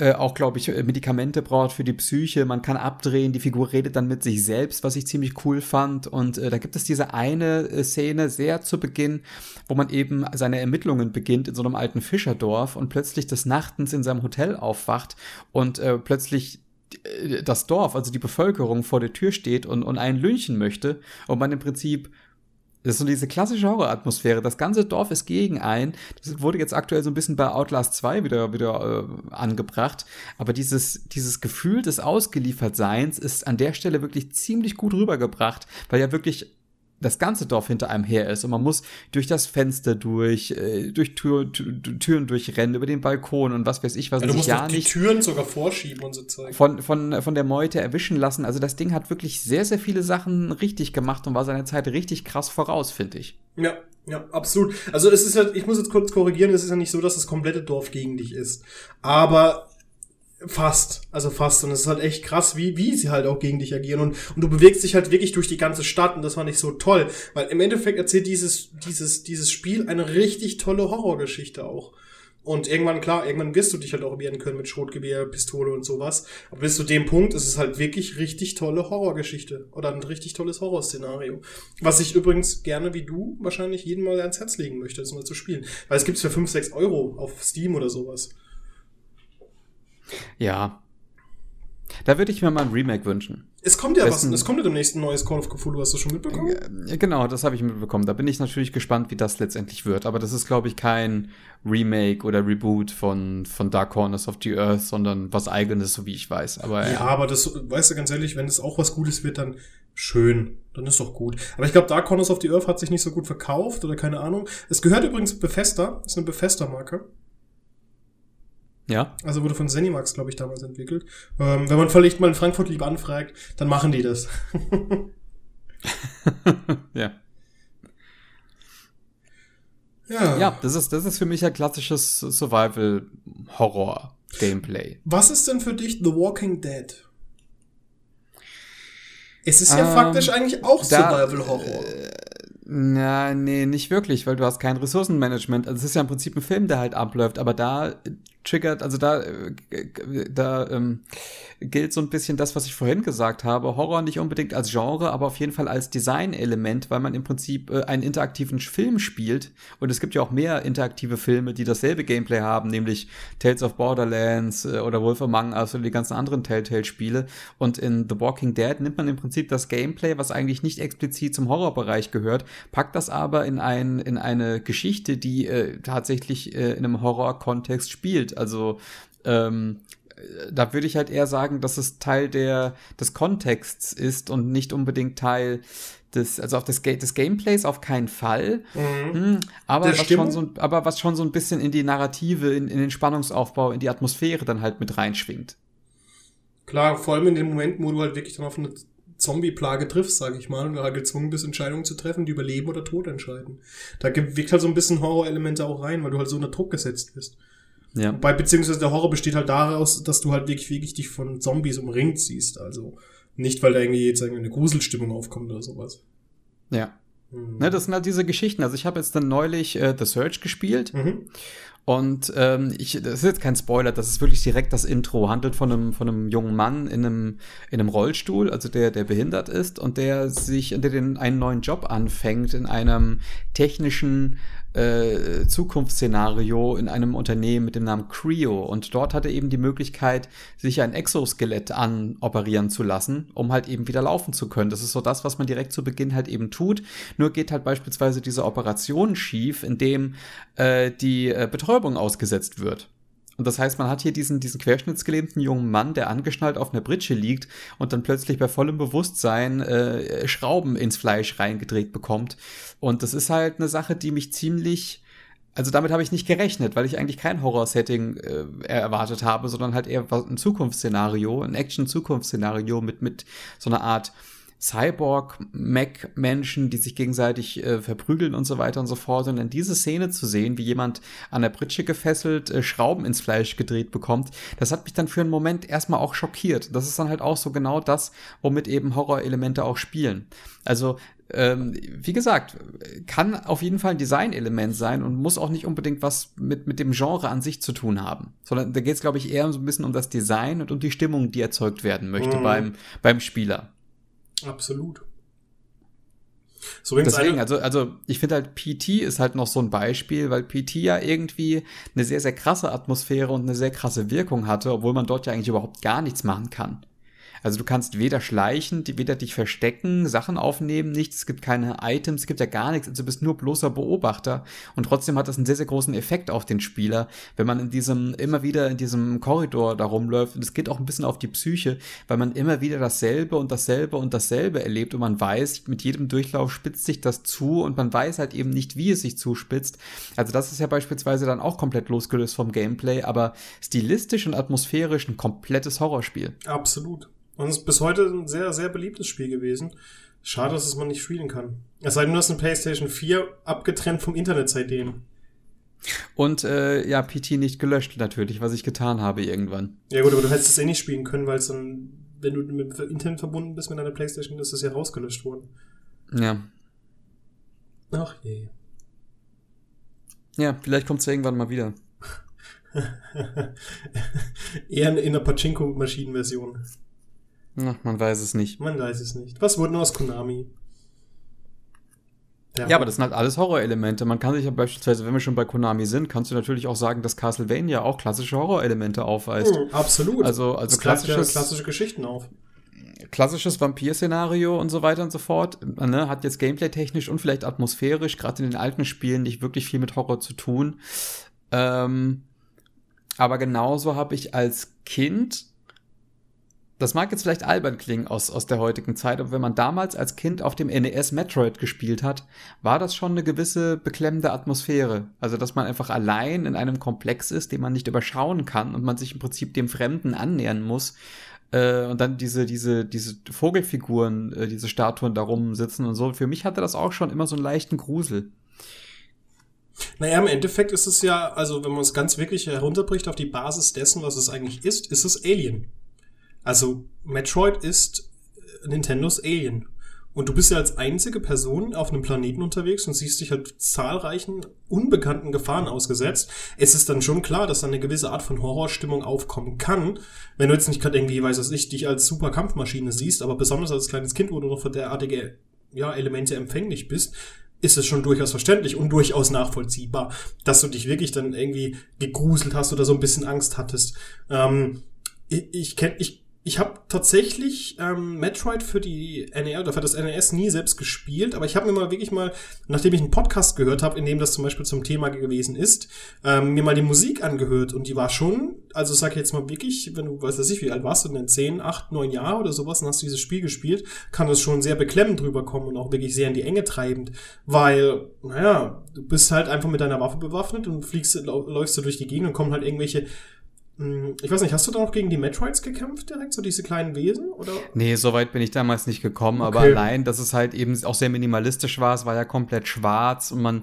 äh, auch, glaube ich, äh, Medikamente braucht für die Psyche. Man kann abdrehen, die Figur redet dann mit sich selbst, was ich ziemlich cool fand. Und äh, da gibt es diese eine äh, Szene sehr zu Beginn, wo man eben seine Ermittlungen beginnt in so einem alten Fischerdorf und plötzlich des Nachtens in seinem Hotel aufwacht und äh, plötzlich das Dorf, also die Bevölkerung vor der Tür steht und, und einen lynchen möchte und man im Prinzip das ist so diese klassische Horroratmosphäre. Das ganze Dorf ist gegen einen. Das wurde jetzt aktuell so ein bisschen bei Outlast 2 wieder, wieder äh, angebracht. Aber dieses, dieses Gefühl des Ausgeliefertseins ist an der Stelle wirklich ziemlich gut rübergebracht, weil ja wirklich das ganze Dorf hinter einem her ist und man muss durch das Fenster durch, äh, durch Tür, Tür, Türen durchrennen, über den Balkon und was weiß ich, was Ja, du musst ja die nicht Türen sogar vorschieben und so Zeug. von, von, von der Meute erwischen lassen. Also das Ding hat wirklich sehr, sehr viele Sachen richtig gemacht und war seiner Zeit richtig krass voraus, finde ich. Ja, ja, absolut. Also es ist ja, ich muss jetzt kurz korrigieren, es ist ja nicht so, dass das komplette Dorf gegen dich ist. Aber fast, also fast. Und es ist halt echt krass, wie, wie sie halt auch gegen dich agieren. Und, und du bewegst dich halt wirklich durch die ganze Stadt und das fand ich so toll. Weil im Endeffekt erzählt dieses, dieses, dieses Spiel eine richtig tolle Horrorgeschichte auch. Und irgendwann, klar, irgendwann wirst du dich halt auch wehren können mit Schrotgewehr, Pistole und sowas. Aber bis zu dem Punkt ist es halt wirklich richtig tolle Horrorgeschichte. Oder ein richtig tolles Horrorszenario. Was ich übrigens gerne wie du wahrscheinlich jedem mal ans Herz legen möchte, das mal zu spielen. Weil es gibt's für 5, 6 Euro auf Steam oder sowas. Ja. Da würde ich mir mal ein Remake wünschen. Es kommt ja Wessen- was, es kommt ja demnächst ein neues Call of Cthulhu, hast du schon mitbekommen? Äh, Genau, das habe ich mitbekommen. Da bin ich natürlich gespannt, wie das letztendlich wird. Aber das ist, glaube ich, kein Remake oder Reboot von, von Dark Corners of the Earth, sondern was eigenes, so wie ich weiß. Aber Ja, aber das, weißt du, ganz ehrlich, wenn es auch was Gutes wird, dann schön. Dann ist doch gut. Aber ich glaube, Dark Corners of the Earth hat sich nicht so gut verkauft oder keine Ahnung. Es gehört übrigens Bethesda, ist eine Bethesda-Marke. Ja. Also wurde von Zenimax, glaube ich, damals entwickelt. Ähm, wenn man vielleicht mal in Frankfurt lieber anfragt, dann machen die das. ja. Ja. Ja, das ist, das ist für mich ein klassisches Survival-Horror-Gameplay. Was ist denn für dich The Walking Dead? Es ist ja Ähm, faktisch eigentlich auch Survival-Horror. Na, nee, nicht wirklich, weil du hast kein Ressourcenmanagement. Also es ist ja im Prinzip ein Film, der halt abläuft, aber da äh, triggert, also da, äh, da ähm, gilt so ein bisschen das, was ich vorhin gesagt habe. Horror nicht unbedingt als Genre, aber auf jeden Fall als Designelement, weil man im Prinzip äh, einen interaktiven Film spielt. Und es gibt ja auch mehr interaktive Filme, die dasselbe Gameplay haben, nämlich Tales of Borderlands äh, oder Wolf Among Us oder die ganzen anderen Telltale-Spiele. Und in The Walking Dead nimmt man im Prinzip das Gameplay, was eigentlich nicht explizit zum Horrorbereich gehört, packt das aber in, ein, in eine Geschichte, die äh, tatsächlich äh, in einem Horror-Kontext spielt. Also ähm, äh, da würde ich halt eher sagen, dass es Teil der, des Kontexts ist und nicht unbedingt Teil des, also auf des, Ga- des Gameplays auf keinen Fall. Hm, aber, was schon so, ein- aber was schon so ein bisschen in die Narrative, in, in den Spannungsaufbau, in die Atmosphäre dann halt mit reinschwingt. Klar, vor allem in den Momenten, wo du halt wirklich dann auf eine Zombie-Plage triffst, sage ich mal, und da halt gezwungen bist, Entscheidungen zu treffen, die über Leben oder Tod entscheiden. Da wirkt halt so ein bisschen Horror-Elemente auch rein, weil du halt so unter Druck gesetzt bist. Ja. Wobei, beziehungsweise der Horror besteht halt daraus, dass du halt wirklich, wirklich dich von Zombies umringt siehst. Also nicht, weil da irgendwie jetzt eine Gruselstimmung aufkommt oder sowas. Ja. Hm. Ne, das sind halt diese Geschichten. Also ich habe jetzt dann neulich äh, The Search gespielt Mhm. und ähm, ich, das ist jetzt kein Spoiler, das ist wirklich direkt das Intro. Handelt von einem, von einem jungen Mann in einem, in einem Rollstuhl, also der, der behindert ist und der sich, der den einen neuen Job anfängt in einem technischen äh, Zukunftsszenario in einem Unternehmen mit dem Namen Creo und dort hat er eben die Möglichkeit, sich ein Exoskelett anoperieren zu lassen, um halt eben wieder laufen zu können. Das ist so das, was man direkt zu Beginn halt eben tut. Nur geht halt beispielsweise diese Operation schief, indem äh, die äh, Betäubung ausgesetzt wird. Und das heißt, man hat hier diesen, diesen querschnittsgelähmten jungen Mann, der angeschnallt auf einer Britsche liegt und dann plötzlich bei vollem Bewusstsein äh, Schrauben ins Fleisch reingedreht bekommt. Und das ist halt eine Sache, die mich ziemlich, also damit habe ich nicht gerechnet, weil ich eigentlich kein Horror-Setting äh, erwartet habe, sondern halt eher ein Zukunftsszenario, ein Action-Zukunftsszenario mit, mit so einer Art Cyborg-Mac-Menschen, die sich gegenseitig äh, verprügeln und so weiter und so fort. Und dann diese Szene zu sehen, wie jemand an der Pritsche gefesselt äh, Schrauben ins Fleisch gedreht bekommt, das hat mich dann für einen Moment erstmal auch schockiert. Das ist dann halt auch so genau das, womit eben Horrorelemente auch spielen. Also ähm, wie gesagt, kann auf jeden Fall ein Designelement sein und muss auch nicht unbedingt was mit, mit dem Genre an sich zu tun haben. Sondern da geht es, glaube ich, eher so ein bisschen um das Design und um die Stimmung, die erzeugt werden möchte Mhm. beim, beim Spieler. Absolut. So Deswegen, also, also ich finde halt, PT ist halt noch so ein Beispiel, weil PT ja irgendwie eine sehr, sehr krasse Atmosphäre und eine sehr krasse Wirkung hatte, obwohl man dort ja eigentlich überhaupt gar nichts machen kann. Also du kannst weder schleichen, weder dich verstecken, Sachen aufnehmen, nichts, es gibt keine Items, es gibt ja gar nichts, also du bist nur bloßer Beobachter. Und trotzdem hat das einen sehr, sehr großen Effekt auf den Spieler, wenn man in diesem, immer wieder in diesem Korridor da rumläuft. Und es geht auch ein bisschen auf die Psyche, weil man immer wieder dasselbe und dasselbe und dasselbe erlebt. Und man weiß, mit jedem Durchlauf spitzt sich das zu. Und man weiß halt eben nicht, wie es sich zuspitzt. Also das ist ja beispielsweise dann auch komplett losgelöst vom Gameplay, aber stilistisch und atmosphärisch ein komplettes Horrorspiel. Absolut. Und es ist bis heute ein sehr, sehr beliebtes Spiel gewesen. Schade, dass es man nicht spielen kann. Es sei denn, du hast eine PlayStation 4 abgetrennt vom Internet seitdem. Und äh, ja, PT nicht gelöscht natürlich, was ich getan habe irgendwann. Ja gut, aber du hättest es eh nicht spielen können, weil es dann, wenn du mit dem Internet verbunden bist mit deiner PlayStation, ist es ja rausgelöscht worden. Ja. Ach je. Ja, vielleicht kommt es irgendwann mal wieder. Eher in der Pachinko-Maschinen-Version. Na, man weiß es nicht. Man weiß es nicht. Was wurde nur aus Konami? Ja, aber das sind halt alles Horrorelemente. Man kann sich ja beispielsweise, wenn wir schon bei Konami sind, kannst du natürlich auch sagen, dass Castlevania auch klassische Horrorelemente aufweist. Mhm, absolut. Also, also greift ja klassische Geschichten auf. klassisches Vampir-Szenario und so weiter und so fort. Ne, hat jetzt gameplay-technisch und vielleicht atmosphärisch, gerade in den alten Spielen, nicht wirklich viel mit Horror zu tun. Ähm, aber genauso habe ich als Kind das mag jetzt vielleicht albern klingen aus, aus der heutigen Zeit, aber wenn man damals als Kind auf dem NES Metroid gespielt hat, war das schon eine gewisse beklemmende Atmosphäre. Also, dass man einfach allein in einem Komplex ist, den man nicht überschauen kann und man sich im Prinzip dem Fremden annähern muss. Äh, und dann diese, diese, diese Vogelfiguren, äh, diese Statuen da rumsitzen und so. Für mich hatte das auch schon immer so einen leichten Grusel. Naja, im Endeffekt ist es ja, also wenn man es ganz wirklich herunterbricht auf die Basis dessen, was es eigentlich ist, ist es Alien. Also Metroid ist äh, Nintendos Alien. Und du bist ja als einzige Person auf einem Planeten unterwegs und siehst dich halt zahlreichen unbekannten Gefahren ausgesetzt. Es ist dann schon klar, dass da eine gewisse Art von Horrorstimmung aufkommen kann. Wenn du jetzt nicht gerade irgendwie, weiß was ich, dich als super Kampfmaschine siehst, aber besonders als kleines Kind, wo du noch für derartige ja, Elemente empfänglich bist, ist es schon durchaus verständlich und durchaus nachvollziehbar, dass du dich wirklich dann irgendwie gegruselt hast oder so ein bisschen Angst hattest. Ähm, ich, ich kenne, ich ich habe tatsächlich ähm, Metroid für die NES oder für das NES nie selbst gespielt, aber ich habe mir mal wirklich mal, nachdem ich einen Podcast gehört habe, in dem das zum Beispiel zum Thema gewesen ist, ähm, mir mal die Musik angehört und die war schon, also sag ich jetzt mal wirklich, wenn du, weiß ich, wie alt warst du denn, 10, 8, 9 Jahre oder sowas und hast dieses Spiel gespielt, kann das schon sehr beklemmend drüber kommen und auch wirklich sehr in die Enge treibend, weil, naja, du bist halt einfach mit deiner Waffe bewaffnet und fliegst, läufst du durch die Gegend und kommen halt irgendwelche ich weiß nicht, hast du da noch gegen die Metroids gekämpft direkt, so diese kleinen Wesen? Oder? Nee, so weit bin ich damals nicht gekommen, okay. aber allein, dass es halt eben auch sehr minimalistisch war, es war ja komplett schwarz und man,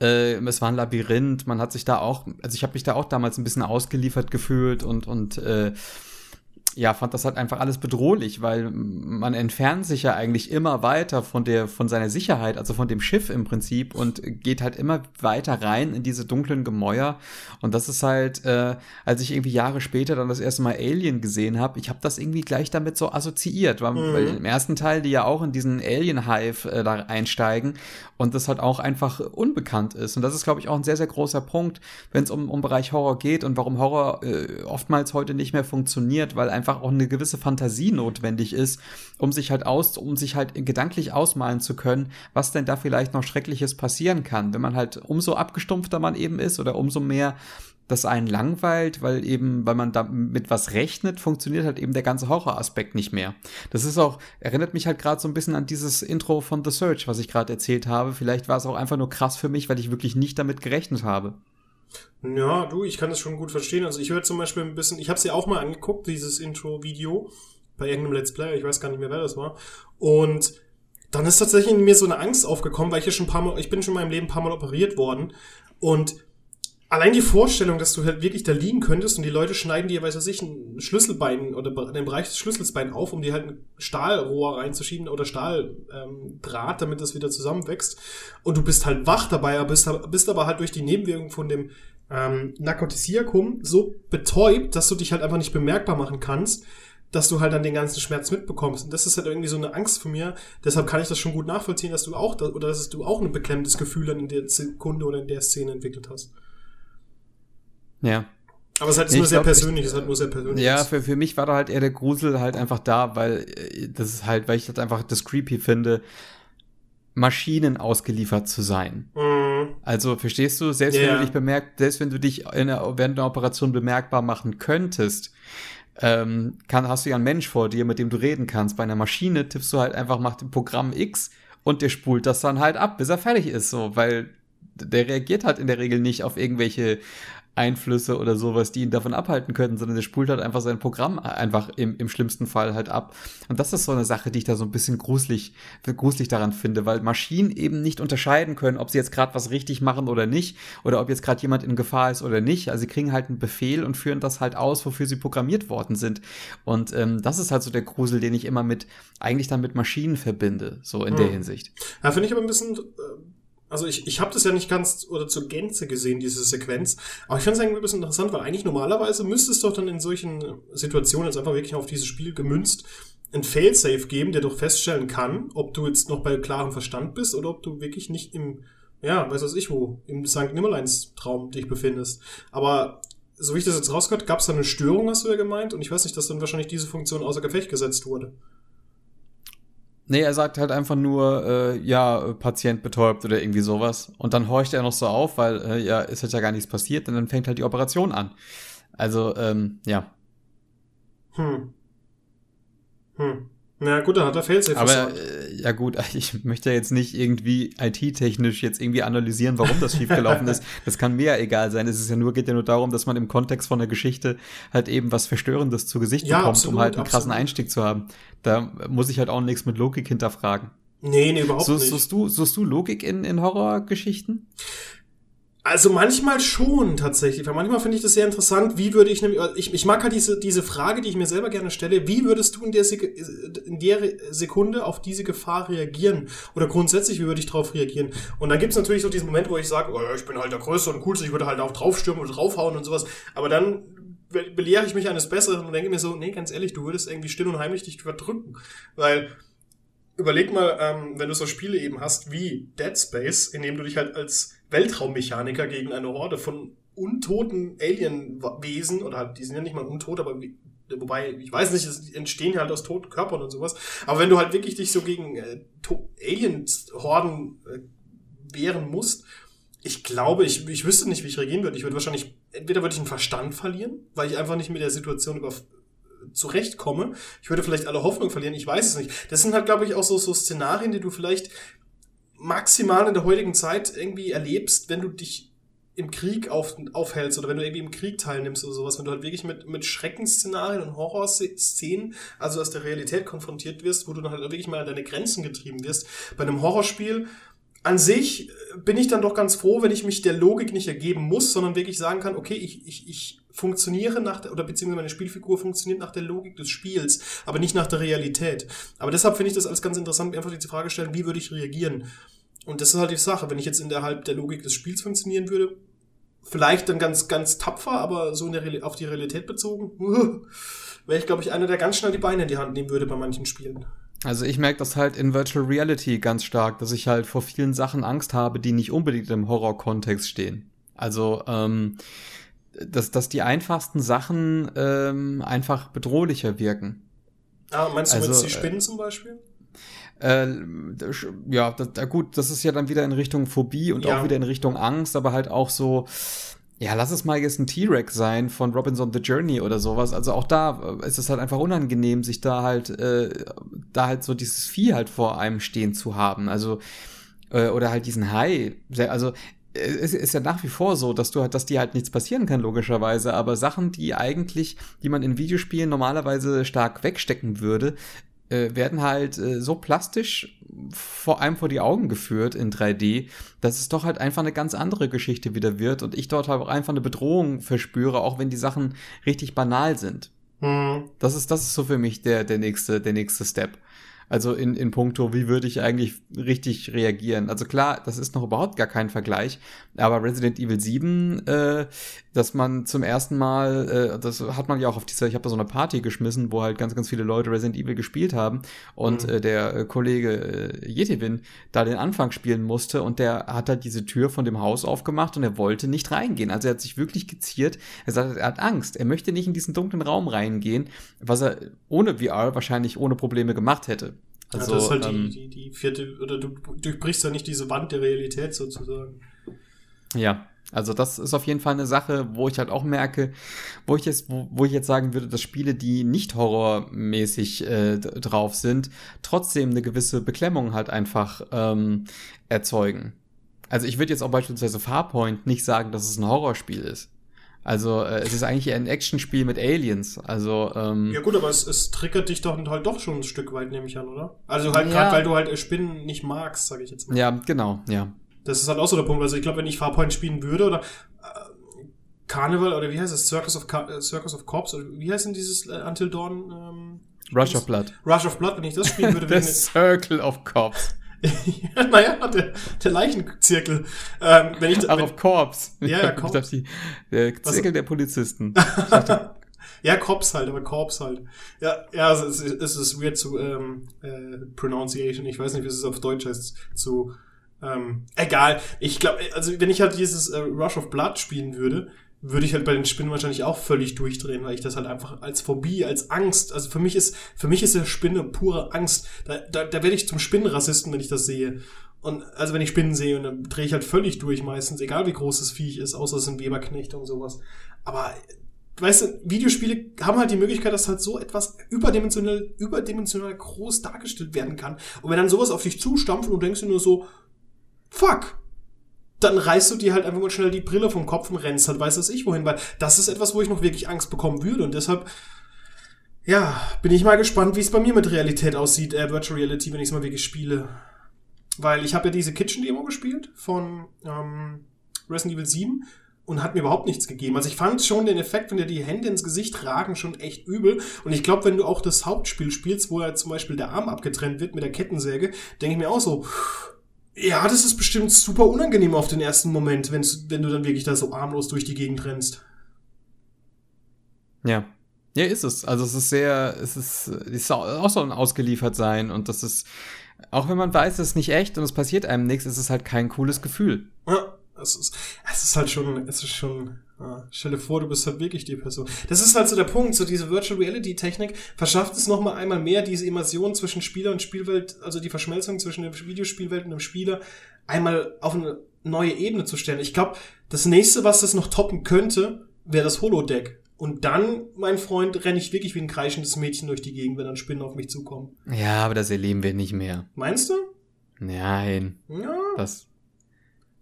äh, es war ein Labyrinth, man hat sich da auch, also ich habe mich da auch damals ein bisschen ausgeliefert gefühlt und, und äh, ja, fand das halt einfach alles bedrohlich, weil man entfernt sich ja eigentlich immer weiter von der, von seiner Sicherheit, also von dem Schiff im Prinzip und geht halt immer weiter rein in diese dunklen Gemäuer. Und das ist halt, äh, als ich irgendwie Jahre später dann das erste Mal Alien gesehen habe, ich habe das irgendwie gleich damit so assoziiert, weil, mhm. weil im ersten Teil die ja auch in diesen Alien-Hive äh, da einsteigen und das halt auch einfach unbekannt ist. Und das ist, glaube ich, auch ein sehr, sehr großer Punkt, wenn es um, um Bereich Horror geht und warum Horror äh, oftmals heute nicht mehr funktioniert, weil einfach auch eine gewisse Fantasie notwendig ist, um sich halt aus, um sich halt gedanklich ausmalen zu können, was denn da vielleicht noch Schreckliches passieren kann. Wenn man halt umso abgestumpfter man eben ist oder umso mehr das einen langweilt, weil eben, weil man da was rechnet, funktioniert halt eben der ganze Horroraspekt nicht mehr. Das ist auch, erinnert mich halt gerade so ein bisschen an dieses Intro von The Search, was ich gerade erzählt habe. Vielleicht war es auch einfach nur krass für mich, weil ich wirklich nicht damit gerechnet habe. Ja, du, ich kann das schon gut verstehen. Also ich höre zum Beispiel ein bisschen, ich habe es ja auch mal angeguckt, dieses Intro-Video bei irgendeinem Let's Play, ich weiß gar nicht mehr, wer das war. Und dann ist tatsächlich in mir so eine Angst aufgekommen, weil ich ja schon ein paar Mal, ich bin schon in meinem Leben ein paar Mal operiert worden und allein die Vorstellung, dass du halt wirklich da liegen könntest und die Leute schneiden dir, weiß ich, ein Schlüsselbein oder den Bereich des Schlüsselsbein auf, um dir halt ein Stahlrohr reinzuschieben oder Stahldraht, ähm, damit das wieder zusammenwächst. Und du bist halt wach dabei, aber bist, bist aber halt durch die Nebenwirkung von dem ähm, Narkotisiakum so betäubt, dass du dich halt einfach nicht bemerkbar machen kannst, dass du halt dann den ganzen Schmerz mitbekommst. Und das ist halt irgendwie so eine Angst von mir. Deshalb kann ich das schon gut nachvollziehen, dass du auch, oder dass du auch ein beklemmendes Gefühl dann in der Sekunde oder in der Szene entwickelt hast. Ja. Aber es ist halt nur sehr glaub, persönlich, es halt nur sehr persönlich. Ja, für, für mich war da halt eher der Grusel halt einfach da, weil äh, das ist halt, weil ich das einfach das creepy finde, Maschinen ausgeliefert zu sein. Mhm. Also verstehst du, selbst yeah. wenn du dich bemerkt, selbst wenn du dich in der, während der Operation bemerkbar machen könntest, ähm, kann, hast du ja einen Mensch vor dir, mit dem du reden kannst. Bei einer Maschine tippst du halt einfach, mach dem Programm X und der spult das dann halt ab, bis er fertig ist, so, weil der reagiert halt in der Regel nicht auf irgendwelche Einflüsse oder sowas, die ihn davon abhalten könnten, sondern der spult halt einfach sein Programm einfach im, im schlimmsten Fall halt ab. Und das ist so eine Sache, die ich da so ein bisschen gruselig, gruselig daran finde, weil Maschinen eben nicht unterscheiden können, ob sie jetzt gerade was richtig machen oder nicht, oder ob jetzt gerade jemand in Gefahr ist oder nicht. Also sie kriegen halt einen Befehl und führen das halt aus, wofür sie programmiert worden sind. Und ähm, das ist halt so der Grusel, den ich immer mit, eigentlich dann mit Maschinen verbinde, so in hm. der Hinsicht. Ja, finde ich aber ein bisschen. Also ich, ich habe das ja nicht ganz oder zur Gänze gesehen, diese Sequenz. Aber ich fand es eigentlich ein bisschen interessant, weil eigentlich normalerweise müsste es doch dann in solchen Situationen jetzt einfach wirklich auf dieses Spiel gemünzt ein Failsafe geben, der doch feststellen kann, ob du jetzt noch bei klarem Verstand bist oder ob du wirklich nicht im, ja, weiß was ich wo, im St. Nimmerleins-Traum dich befindest. Aber so wie ich das jetzt rausgehört, gab es da eine Störung, hast du ja gemeint, und ich weiß nicht, dass dann wahrscheinlich diese Funktion außer Gefecht gesetzt wurde. Nee, er sagt halt einfach nur, äh, ja, Patient betäubt oder irgendwie sowas. Und dann horcht er noch so auf, weil, äh, ja, ist halt ja gar nichts passiert und dann fängt halt die Operation an. Also, ähm, ja. Hm. Hm. Na gut, dann hat er Failsafe Aber äh, ja gut, ich möchte jetzt nicht irgendwie IT-technisch jetzt irgendwie analysieren, warum das schiefgelaufen ist. Das kann mir ja egal sein. Es ist ja nur, geht ja nur darum, dass man im Kontext von der Geschichte halt eben was Verstörendes zu Gesicht Ja, bekommt, absolut, um halt einen krassen absolut. Einstieg zu haben. Da muss ich halt auch nichts mit Logik hinterfragen. Nee, nee, überhaupt So, nicht. suchst, du, suchst du Logik in, in Horrorgeschichten? Also manchmal schon tatsächlich, weil manchmal finde ich das sehr interessant, wie würde ich nämlich, ich, ich mag halt diese, diese Frage, die ich mir selber gerne stelle, wie würdest du in der, in der Sekunde auf diese Gefahr reagieren? Oder grundsätzlich, wie würde ich darauf reagieren? Und dann gibt's natürlich so diesen Moment, wo ich sage, oh, ich bin halt der Größte und Coolste, ich würde halt auch draufstürmen und draufhauen und sowas, aber dann be- belehre ich mich eines Besseren und denke mir so, nee, ganz ehrlich, du würdest irgendwie still und heimlich dich verdrücken, weil überleg mal, ähm, wenn du so Spiele eben hast wie Dead Space, in dem du dich halt als Weltraummechaniker gegen eine Horde von untoten Alienwesen, oder halt, die sind ja nicht mal untot, aber wie, wobei, ich weiß nicht, es entstehen halt aus toten Körpern und sowas, aber wenn du halt wirklich dich so gegen äh, Alien-Horden äh, wehren musst, ich glaube, ich, ich wüsste nicht, wie ich reagieren würde. Ich würde wahrscheinlich, entweder würde ich den Verstand verlieren, weil ich einfach nicht mit der Situation über, zurechtkomme. Ich würde vielleicht alle Hoffnung verlieren, ich weiß es nicht. Das sind halt, glaube ich, auch so, so Szenarien, die du vielleicht maximal in der heutigen Zeit irgendwie erlebst, wenn du dich im Krieg auf, aufhältst oder wenn du irgendwie im Krieg teilnimmst oder sowas, wenn du halt wirklich mit, mit Schreckensszenarien und Horrorszenen, also aus der Realität konfrontiert wirst, wo du dann halt wirklich mal an deine Grenzen getrieben wirst. Bei einem Horrorspiel an sich äh, bin ich dann doch ganz froh, wenn ich mich der Logik nicht ergeben muss, sondern wirklich sagen kann, okay, ich, ich, ich funktioniere nach der, oder beziehungsweise meine Spielfigur funktioniert nach der Logik des Spiels, aber nicht nach der Realität. Aber deshalb finde ich das alles ganz interessant, einfach die Frage stellen, wie würde ich reagieren? Und das ist halt die Sache, wenn ich jetzt in der Logik des Spiels funktionieren würde, vielleicht dann ganz, ganz tapfer, aber so in der auf die Realität bezogen, wäre ich, glaube ich, einer, der ganz schnell die Beine in die Hand nehmen würde bei manchen Spielen. Also ich merke das halt in Virtual Reality ganz stark, dass ich halt vor vielen Sachen Angst habe, die nicht unbedingt im Horror-Kontext stehen. Also, ähm, dass, dass die einfachsten Sachen ähm, einfach bedrohlicher wirken. Ah, meinst du Also, jetzt die äh, Spinnen zum Beispiel? Äh, ja, das, da gut, das ist ja dann wieder in Richtung Phobie und Ja. auch wieder in Richtung Angst, aber halt auch so, ja, lass es mal jetzt ein T-Rex sein von Robinson the Journey oder sowas. Also auch da äh, ist es halt einfach unangenehm, sich da halt, äh, da halt so dieses Vieh halt vor einem stehen zu haben. Also, äh, oder halt diesen Hai. Also, es ist ja nach wie vor so, dass du halt, dass dir halt nichts passieren kann, logischerweise, aber Sachen, die eigentlich, die man in Videospielen normalerweise stark wegstecken würde, äh, werden halt äh, so plastisch vor einem vor die Augen geführt in 3D, dass es doch halt einfach eine ganz andere Geschichte wieder wird und ich dort halt auch einfach eine Bedrohung verspüre, auch wenn die Sachen richtig banal sind. Hm. Das ist, das ist so für mich der, der nächste, der nächste Step. Also in, in puncto, wie würde ich eigentlich richtig reagieren? Also klar, das ist noch überhaupt gar kein Vergleich, aber Resident Evil 7, äh, dass man zum ersten Mal, äh, das hat man ja auch auf dieser, ich habe da so eine Party geschmissen, wo halt ganz, ganz viele Leute Resident Evil gespielt haben und Mhm. äh, der äh, Kollege äh, Jetewin da den Anfang spielen musste und der hat halt diese Tür von dem Haus aufgemacht und er wollte nicht reingehen. Also er hat sich wirklich geziert. Er sagt, er hat Angst. Er möchte nicht in diesen dunklen Raum reingehen, was er ohne VR wahrscheinlich ohne Probleme gemacht hätte. Also, ja, das ist halt ähm, die, die, die vierte, oder du durchbrichst ja nicht diese Wand der Realität sozusagen. Ja, also das ist auf jeden Fall eine Sache, wo ich halt auch merke, wo ich jetzt, wo, wo ich jetzt sagen würde, dass Spiele, die nicht horrormäßig äh, drauf sind, trotzdem eine gewisse Beklemmung halt einfach ähm, erzeugen. Also ich würde jetzt auch beispielsweise Farpoint nicht sagen, dass es ein Horrorspiel ist. Also äh, es ist eigentlich eher ein Actionspiel mit Aliens. Also ähm, Ja gut, aber es, es triggert dich doch halt doch schon ein Stück weit, nehme ich an, oder? Also halt Ja. gerade, weil du halt Spinnen nicht magst, sage ich jetzt mal. ja, genau, ja. Das ist halt auch so der Punkt. Also ich glaube, wenn ich Farpoint spielen würde oder äh, Carnival oder wie heißt es? Circus of, Ca- äh, Circus of Corps oder wie heißt denn dieses äh, Until Dawn? Ähm, Rush of Blood. Rush of Blood, wenn ich das spielen würde, wäre The Circle of Cops. ja, naja, der, der Leichenzirkel. Ähm, wenn ich, Ach, wenn, of Corps. Ja, ja, Ich Corps. dachte, die, der Was- Zirkel der Polizisten. ja, Cops halt, aber Corps halt. Ja, ja, es ist, es ist weird zu ähm, äh, Pronunciation. Ich weiß nicht, wie es auf Deutsch heißt. Zu ähm, egal. Ich glaube, also wenn ich halt dieses äh, Rush of Blood spielen würde, würde ich halt bei den Spinnen wahrscheinlich auch völlig durchdrehen, weil ich das halt einfach als Phobie, als Angst, also für mich ist, für mich ist der Spinne pure Angst. Da, da, da werde ich zum Spinnenrassisten, wenn ich das sehe. Und also wenn ich Spinnen sehe, und dann drehe ich halt völlig durch meistens, egal wie groß das Viech ist, außer es sind Weberknechte und sowas. Aber weißt du, Videospiele haben halt die Möglichkeit, dass halt so etwas überdimensional, überdimensional groß dargestellt werden kann. Und wenn dann sowas auf dich zustampft und du denkst dir nur so, fuck, dann reißt du dir halt einfach mal schnell die Brille vom Kopf und rennst halt, weiß das ich wohin, weil das ist etwas, wo ich noch wirklich Angst bekommen würde und deshalb, ja, bin ich mal gespannt, wie es bei mir mit Realität aussieht, äh, Virtual Reality, wenn ich es mal wirklich spiele. Weil ich habe ja diese Kitchen-Demo gespielt von ähm, Resident Evil 7 und hat mir überhaupt nichts gegeben. Also ich fand schon den Effekt, wenn dir die Hände ins Gesicht ragen, schon echt übel. Und ich glaube, wenn du auch das Hauptspiel spielst, wo ja zum Beispiel der Arm abgetrennt wird mit der Kettensäge, denke ich mir auch so, ja, das ist bestimmt super unangenehm auf den ersten Moment, wenn's, wenn du dann wirklich da so armlos durch die Gegend rennst. Ja. Ja, ist es. Also es ist sehr, es ist, es ist auch so ein ausgeliefert sein und das ist, auch wenn man weiß, es ist nicht echt und es passiert einem nichts, ist es halt kein cooles Gefühl. Ja, es ist, es ist halt schon, es ist schon, ja, stell dir vor, du bist halt wirklich die Person. Das ist halt so der Punkt, so diese Virtual Reality Technik verschafft es nochmal einmal mehr, diese Immersion zwischen Spieler und Spielwelt, also die Verschmelzung zwischen der Videospielwelt und dem Spieler, einmal auf eine neue Ebene zu stellen. Ich glaube, das nächste, was das noch toppen könnte, wäre das Holodeck. Und dann, mein Freund, renne ich wirklich wie ein kreischendes Mädchen durch die Gegend, wenn dann Spinnen auf mich zukommen. Ja, aber das erleben wir nicht mehr. Meinst du? Nein. Ja. Das,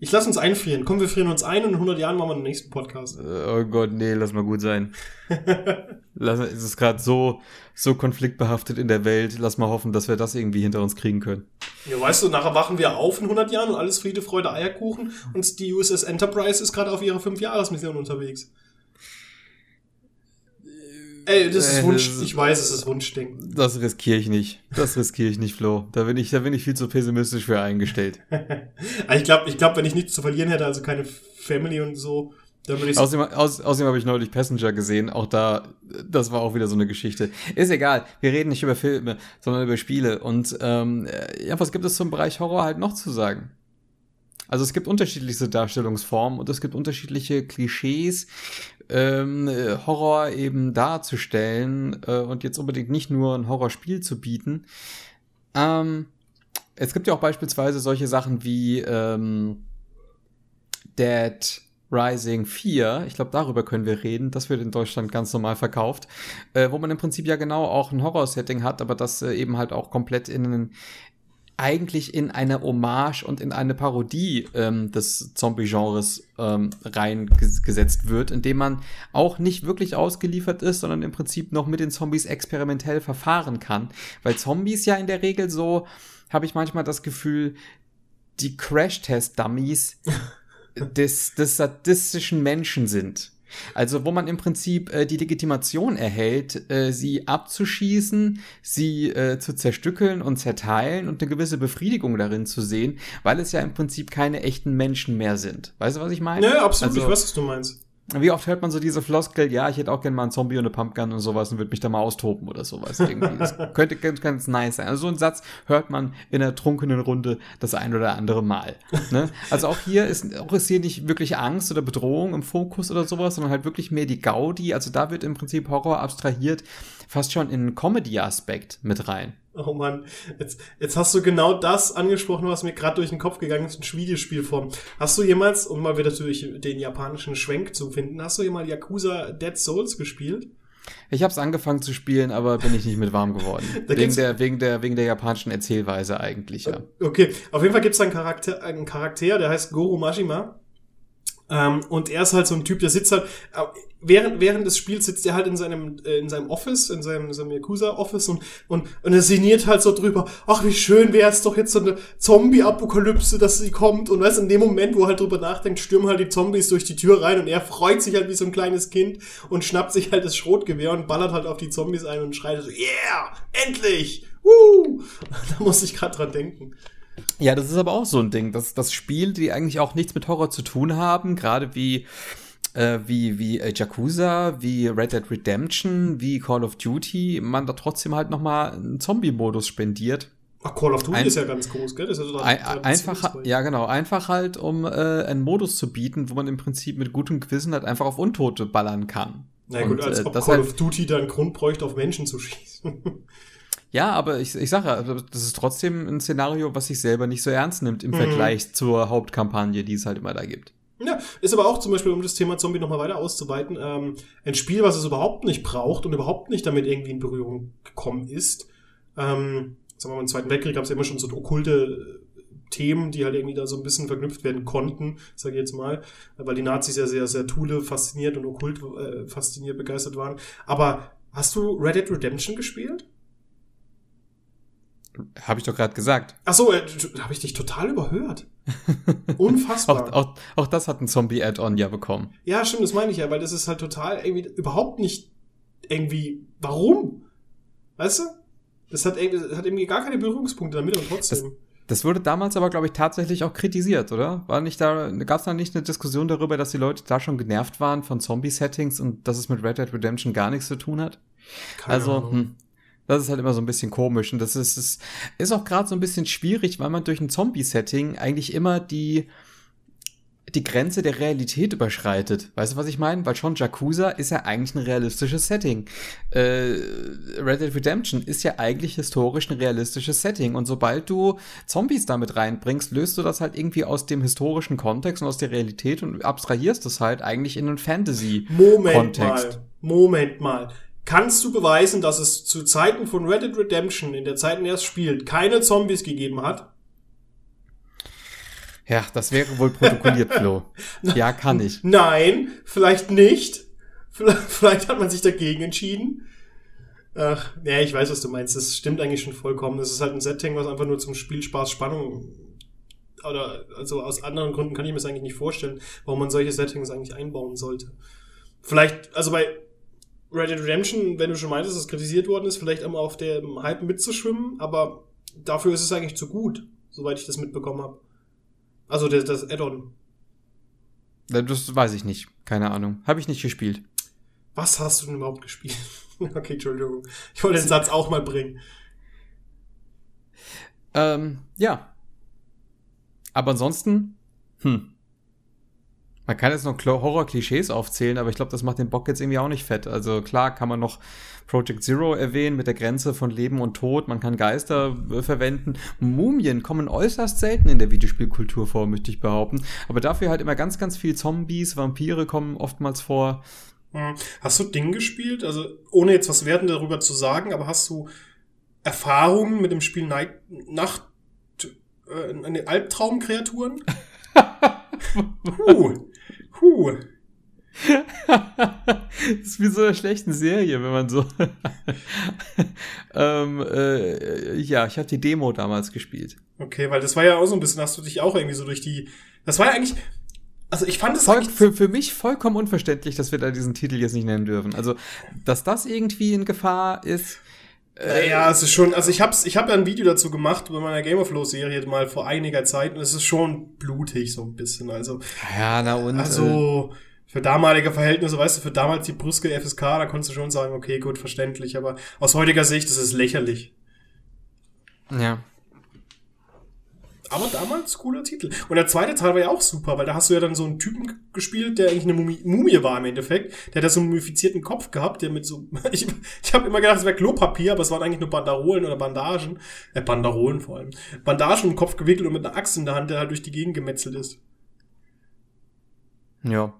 Ich lass uns einfrieren. Komm, wir frieren uns ein und in 100 Jahren machen wir den nächsten Podcast. oh Gott, nee, lass mal gut sein. lass, es ist gerade so, so konfliktbehaftet in der Welt. Lass mal hoffen, dass wir das irgendwie hinter uns kriegen können. Ja, weißt du, nachher wachen wir auf in 100 Jahren und alles Friede, Freude, Eierkuchen und die USS Enterprise ist gerade auf ihrer 5-Jahres-Mission unterwegs. Ey, das ist Äh, Wunsch, ich weiß, es ist Wunschdenken. Das riskiere ich nicht. Das riskiere ich nicht, Flo. Da bin ich, da bin ich viel zu pessimistisch für eingestellt. Aber ich glaube, ich glaub, wenn ich nichts zu verlieren hätte, also keine Family und so, dann würde ich Außerdem, aus, außerdem habe ich neulich Passenger gesehen. Auch da, das war auch wieder so eine Geschichte. Ist egal. Wir reden nicht über Filme, sondern über Spiele. Und ähm, äh, ja, was gibt es zum Bereich Horror halt noch zu sagen? Also es gibt unterschiedlichste Darstellungsformen und es gibt unterschiedliche Klischees, ähm, äh, Horror eben darzustellen äh, und jetzt unbedingt nicht nur ein Horrorspiel zu bieten. Ähm, es gibt ja auch beispielsweise solche Sachen wie ähm, Dead Rising 4, ich glaube, darüber können wir reden. Das wird in Deutschland ganz normal verkauft, äh, wo man im Prinzip ja genau auch ein Horror-Setting hat, aber das äh, eben halt auch komplett in eigentlich in eine Hommage und in eine Parodie ähm, des Zombie-Genres ähm, reingesetzt wird, indem man auch nicht wirklich ausgeliefert ist, sondern im Prinzip noch mit den Zombies experimentell verfahren kann. Weil Zombies ja in der Regel so, habe ich manchmal das Gefühl, die Crash-Test-Dummies des, des sadistischen Menschen sind. Also wo man im Prinzip äh, die Legitimation erhält, äh, sie abzuschießen, sie äh, zu zerstückeln und zerteilen und eine gewisse Befriedigung darin zu sehen, weil es ja im Prinzip keine echten Menschen mehr sind. Weißt du, was ich meine? Ja, absolut, Also- ich weiß, was du meinst. Wie oft hört man so diese Floskel, ja, ich hätte auch gerne mal einen Zombie und eine Pumpgun und sowas und würde mich da mal austoben oder sowas irgendwie. Das könnte ganz, ganz nice sein. Also so einen Satz hört man in einer trunkenen Runde das ein oder andere Mal. Ne? Also auch hier ist, auch ist hier nicht wirklich Angst oder Bedrohung im Fokus oder sowas, sondern halt wirklich mehr die Gaudi. Also da wird im Prinzip Horror abstrahiert, fast schon in einen Comedy-Aspekt mit rein. Oh Mann, jetzt, jetzt hast du genau das angesprochen, was mir gerade durch den Kopf gegangen ist, in Videospielform. Hast du jemals, um mal wieder durch den japanischen Schwenk zu finden, hast du jemals Yakuza Dead Souls gespielt? Ich habe es angefangen zu spielen, aber bin ich nicht mit warm geworden. Wegen, der, wegen, der, wegen der japanischen Erzählweise eigentlich, ja. Okay, auf jeden Fall gibt es einen Charakter, einen Charakter, der heißt Goro Majima. Ähm, und er ist halt so ein Typ, der sitzt halt, äh, während, während des Spiels sitzt er halt in seinem, äh, in seinem Office, in seinem, in seinem Yakuza-Office und, und, und er sinniert halt so drüber, ach, wie schön wäre es doch jetzt so eine Zombie-Apokalypse, dass sie kommt. Und weißt, in dem Moment, wo er halt drüber nachdenkt, stürmen halt die Zombies durch die Tür rein und er freut sich halt wie so ein kleines Kind und schnappt sich halt das Schrotgewehr und ballert halt auf die Zombies ein und schreit so, yeah, endlich! Woo! Da muss ich gerade dran denken. Ja, das ist aber auch so ein Ding, dass das Spiel, die eigentlich auch nichts mit Horror zu tun haben, gerade wie äh, wie wie äh, Yakuza, wie Red Dead Redemption, wie Call of Duty, man da trotzdem halt noch mal einen Zombie-Modus spendiert. Ach, Call of Duty Ein- ist ja ganz groß, gell? Das ist ja so Ein, Tradition- einfach, ja genau, einfach halt, um äh, einen Modus zu bieten, wo man im Prinzip mit gutem Gewissen halt einfach auf Untote ballern kann. Na gut, Und, als äh, ob Call halt- of Duty da einen Grund bräuchte, auf Menschen zu schießen. Ja, aber ich, ich sage, ja, das ist trotzdem ein Szenario, was sich selber nicht so ernst nimmt im Mhm. Vergleich zur Hauptkampagne, die es halt immer da gibt. Ja, ist aber auch zum Beispiel, um das Thema Zombie nochmal weiter auszuweiten, ähm, ein Spiel, was es überhaupt nicht braucht und überhaupt nicht damit irgendwie in Berührung gekommen ist. Ähm, sagen wir mal, im Zweiten Weltkrieg gab es ja immer schon so okkulte Themen, die halt irgendwie da so ein bisschen verknüpft werden konnten, sage ich jetzt mal, weil die Nazis ja sehr, sehr Thule fasziniert und okkult äh, fasziniert, begeistert waren. Aber hast du Red Dead Redemption gespielt? Habe ich doch gerade gesagt. Ach so, äh, habe ich dich total überhört. Unfassbar. auch, auch, auch das hat ein Zombie-Add-on ja bekommen. Ja, stimmt, das meine ich ja, weil das ist halt total irgendwie überhaupt nicht irgendwie. Warum? Weißt du? Das hat, das hat irgendwie gar keine Berührungspunkte damit und trotzdem. Das, das wurde damals aber, glaube ich, tatsächlich auch kritisiert, oder? War nicht da, gab es da nicht eine Diskussion darüber, dass die Leute da schon genervt waren von Zombie-Settings und dass es mit Red Dead Redemption gar nichts zu tun hat? Keine also, hm, das ist halt immer so ein bisschen komisch und das ist, ist, ist auch gerade so ein bisschen schwierig, weil man durch ein Zombie-Setting eigentlich immer die, die Grenze der Realität überschreitet. Weißt du, was ich meine? Weil schon Yakuza ist ja eigentlich ein realistisches Setting. Äh, Red Dead Redemption ist ja eigentlich historisch ein realistisches Setting. Und sobald du Zombies damit reinbringst, löst du das halt irgendwie aus dem historischen Kontext und aus der Realität und abstrahierst es halt eigentlich in einen Fantasy-Kontext. Moment mal. Moment mal. Kannst du beweisen, dass es zu Zeiten von Red Dead Redemption, in der Zeit, in der es spielt, keine Zombies gegeben hat? Ja, das wäre wohl protokolliert, Flo. Ja, kann ich. Nein, vielleicht nicht. Vielleicht, hat man sich dagegen entschieden. Ach, ja, ich weiß, was du meinst. Das stimmt eigentlich schon vollkommen. Das ist halt ein Setting, was einfach nur zum Spielspaß Spannung oder also aus anderen Gründen kann ich mir das eigentlich nicht vorstellen, warum man solche Settings eigentlich einbauen sollte. Vielleicht, also bei Red Dead Redemption, wenn du schon meintest, dass es kritisiert worden ist, vielleicht immer auf dem Hype mitzuschwimmen, aber dafür ist es eigentlich zu gut, soweit ich das mitbekommen habe. Also das, das Add-on. Das weiß ich nicht. Keine Ahnung. Habe ich nicht gespielt. Was hast du denn überhaupt gespielt? okay, Entschuldigung. Ich wollte den Satz auch mal bringen. Ähm, ja. Aber ansonsten, hm. Man kann jetzt noch Horror-Klischees aufzählen, aber ich glaube, das macht den Bock jetzt irgendwie auch nicht fett. Also klar kann man noch Project Zero erwähnen mit der Grenze von Leben und Tod. Man kann Geister äh, verwenden. Mumien kommen äußerst selten in der Videospielkultur vor, möchte ich behaupten. Aber dafür halt immer ganz, ganz viel Zombies, Vampire kommen oftmals vor. Hast du Ding gespielt? Also ohne jetzt was Werten darüber zu sagen, aber hast du Erfahrungen mit dem Spiel Night Nacht äh, Albtraumkreaturen? Puh. Puh. das ist wie so eine schlechten Serie, wenn man so. ähm, äh, ja, ich habe die Demo damals gespielt. Okay, weil das war ja auch so ein bisschen, hast du dich auch irgendwie so durch die. Das war ja eigentlich. Also ich fand es Voll, für, für mich vollkommen unverständlich, dass wir da diesen Titel jetzt nicht nennen dürfen. Also, dass das irgendwie in Gefahr ist. Äh, ja, es ist schon, also ich hab's, ich habe ja ein Video dazu gemacht bei meiner Game of Flow Serie mal vor einiger Zeit und es ist schon blutig so ein bisschen, also. Ja, na und. Also, äh, für damalige Verhältnisse, weißt du, für damals die Brüske FSK, da konntest du schon sagen, okay, gut, verständlich, aber aus heutiger Sicht ist es lächerlich. Ja. Aber damals cooler Titel. Und der zweite Teil war ja auch super, weil da hast du ja dann so einen Typen gespielt, der eigentlich eine Mumie, Mumie war im Endeffekt. Der hat ja so einen mumifizierten Kopf gehabt, der mit so. Ich, ich habe immer gedacht, es wäre Klopapier, aber es waren eigentlich nur Bandarolen oder Bandagen. Äh, Bandarolen vor allem. Bandagen den Kopf gewickelt und mit einer Axt in der Hand, der halt durch die Gegend gemetzelt ist. Ja.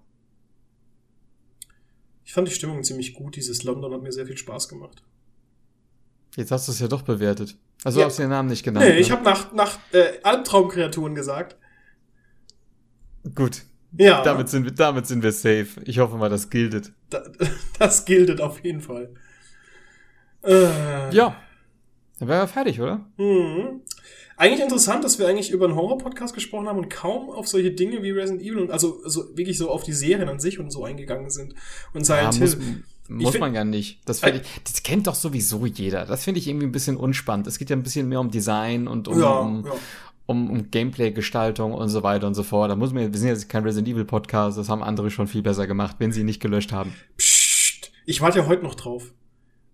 Ich fand die Stimmung ziemlich gut. Dieses London hat mir sehr viel Spaß gemacht. Jetzt hast du es ja doch bewertet. Also ja. hast du den Namen nicht genannt. Nee, ich ne? habe nach, nach äh, Albtraumkreaturen gesagt. Gut. Ja. Damit sind, wir, damit sind wir safe. Ich hoffe mal, das gildet. Da, das gildet auf jeden Fall. Äh. Ja. Dann wären wir fertig, oder? Mhm. Eigentlich interessant, dass wir eigentlich über einen Horror-Podcast gesprochen haben und kaum auf solche Dinge wie Resident Evil und also, also wirklich so auf die Serien an sich und so eingegangen sind. Und Silent ja, Hill. Muss, man ja nicht. Das, ich, das kennt doch sowieso jeder. Das finde ich irgendwie ein bisschen unspannend. Es geht ja ein bisschen mehr um Design und um, ja, um, ja. um, um Gameplay-Gestaltung und so weiter und so fort. Da muss man, wir sind jetzt kein Resident Evil Podcast, das haben andere schon viel besser gemacht, wenn sie nicht gelöscht haben. Psst, ich warte ja heute noch drauf.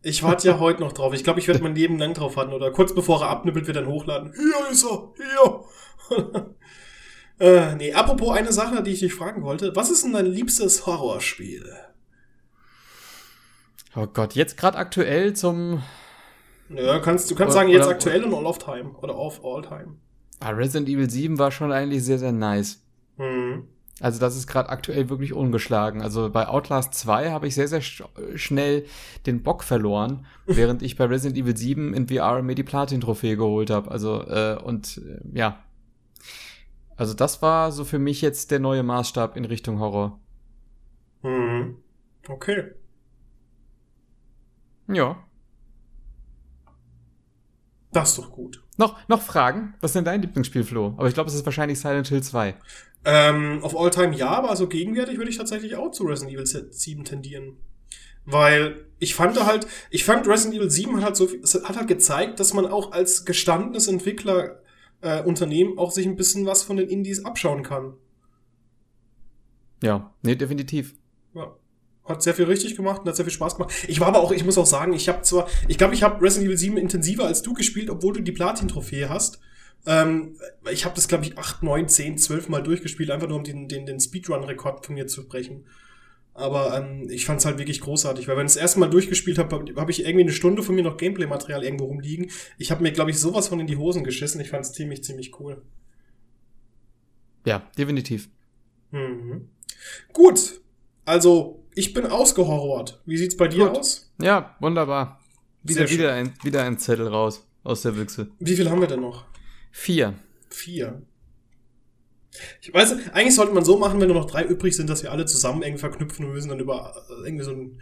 Ich warte ja heute noch drauf. Ich glaube, ich werde mein Leben lang drauf warten. Oder kurz bevor er abnippelt, wird dann hochladen. Hier ist er, hier. äh, nee, apropos eine Sache, die ich dich fragen wollte. Was ist denn dein liebstes Horrorspiel? Oh Gott, jetzt gerade aktuell zum. Ja, kannst, du kannst oder, sagen, jetzt oder, aktuell und all of time. Oder of all time. Ah, Resident Evil 7 war schon eigentlich sehr, sehr nice. Hm. Also das ist gerade aktuell wirklich ungeschlagen. Also bei Outlast 2 habe ich sehr, sehr sch schnell den Bock verloren, während ich bei Resident Evil 7 in VR mir die Platin-Trophäe geholt habe. Also, äh, und äh, ja. Also das war so für mich jetzt der neue Maßstab in Richtung Horror. Mhm. Okay. Ja. Das ist doch gut. Noch, noch Fragen? Was ist denn dein Lieblingsspiel, Flo? Aber ich glaube, es ist wahrscheinlich Silent Hill 2. Ähm, auf All-Time ja, aber so gegenwärtig würde ich tatsächlich auch zu Resident Evil 7 tendieren. Weil ich fand halt, ich fand Resident Evil 7 hat halt so hat halt gezeigt, dass man auch als gestandenes Entwickler äh, Unternehmen auch sich ein bisschen was von den Indies abschauen kann. Ja, nee, definitiv. Ja. Hat sehr viel richtig gemacht und hat sehr viel Spaß gemacht. Ich war aber auch, ich muss auch sagen, ich habe zwar, ich glaube, ich habe Resident Evil 7 intensiver als du gespielt, obwohl du die Platin-Trophäe hast. Ähm, ich habe das, glaube ich, 8, 9, 10, 12 Mal durchgespielt, einfach nur um den, den, den Speedrun-Rekord von mir zu brechen. Aber ähm, ich fand es halt wirklich großartig, weil wenn ich das erste Mal durchgespielt habe, habe ich irgendwie eine Stunde von mir noch Gameplay-Material irgendwo rumliegen. Ich habe mir, glaube ich, sowas von in die Hosen geschissen. Ich fand es ziemlich, ziemlich cool. Ja, definitiv. Mhm. Gut, also ich bin ausgehorrort. Wie sieht's bei dir Gut. aus? Ja, wunderbar. Wieder, wieder, ein, wieder ein Zettel raus aus der Büchse. Wie viel haben wir denn noch? Vier. Vier. Ich weiß, eigentlich sollte man so machen, wenn nur noch drei übrig sind, dass wir alle zusammen irgendwie verknüpfen und müssen dann über äh, irgendwie so ein.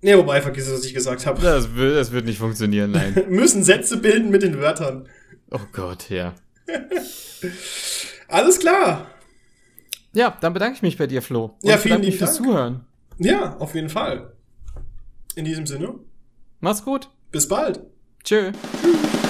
Nee, wobei, vergiss es, was ich gesagt habe. Das wird, das wird nicht funktionieren, nein. müssen Sätze bilden mit den Wörtern. oh Gott, ja. Alles klar. Ja, dann bedanke ich mich bei dir, Flo. Und Ja, vielen lieben fürs Dank. Zuhören. Ja, auf jeden Fall. In diesem Sinne, Mach's gut. bis bald. Tschö. Tschüss.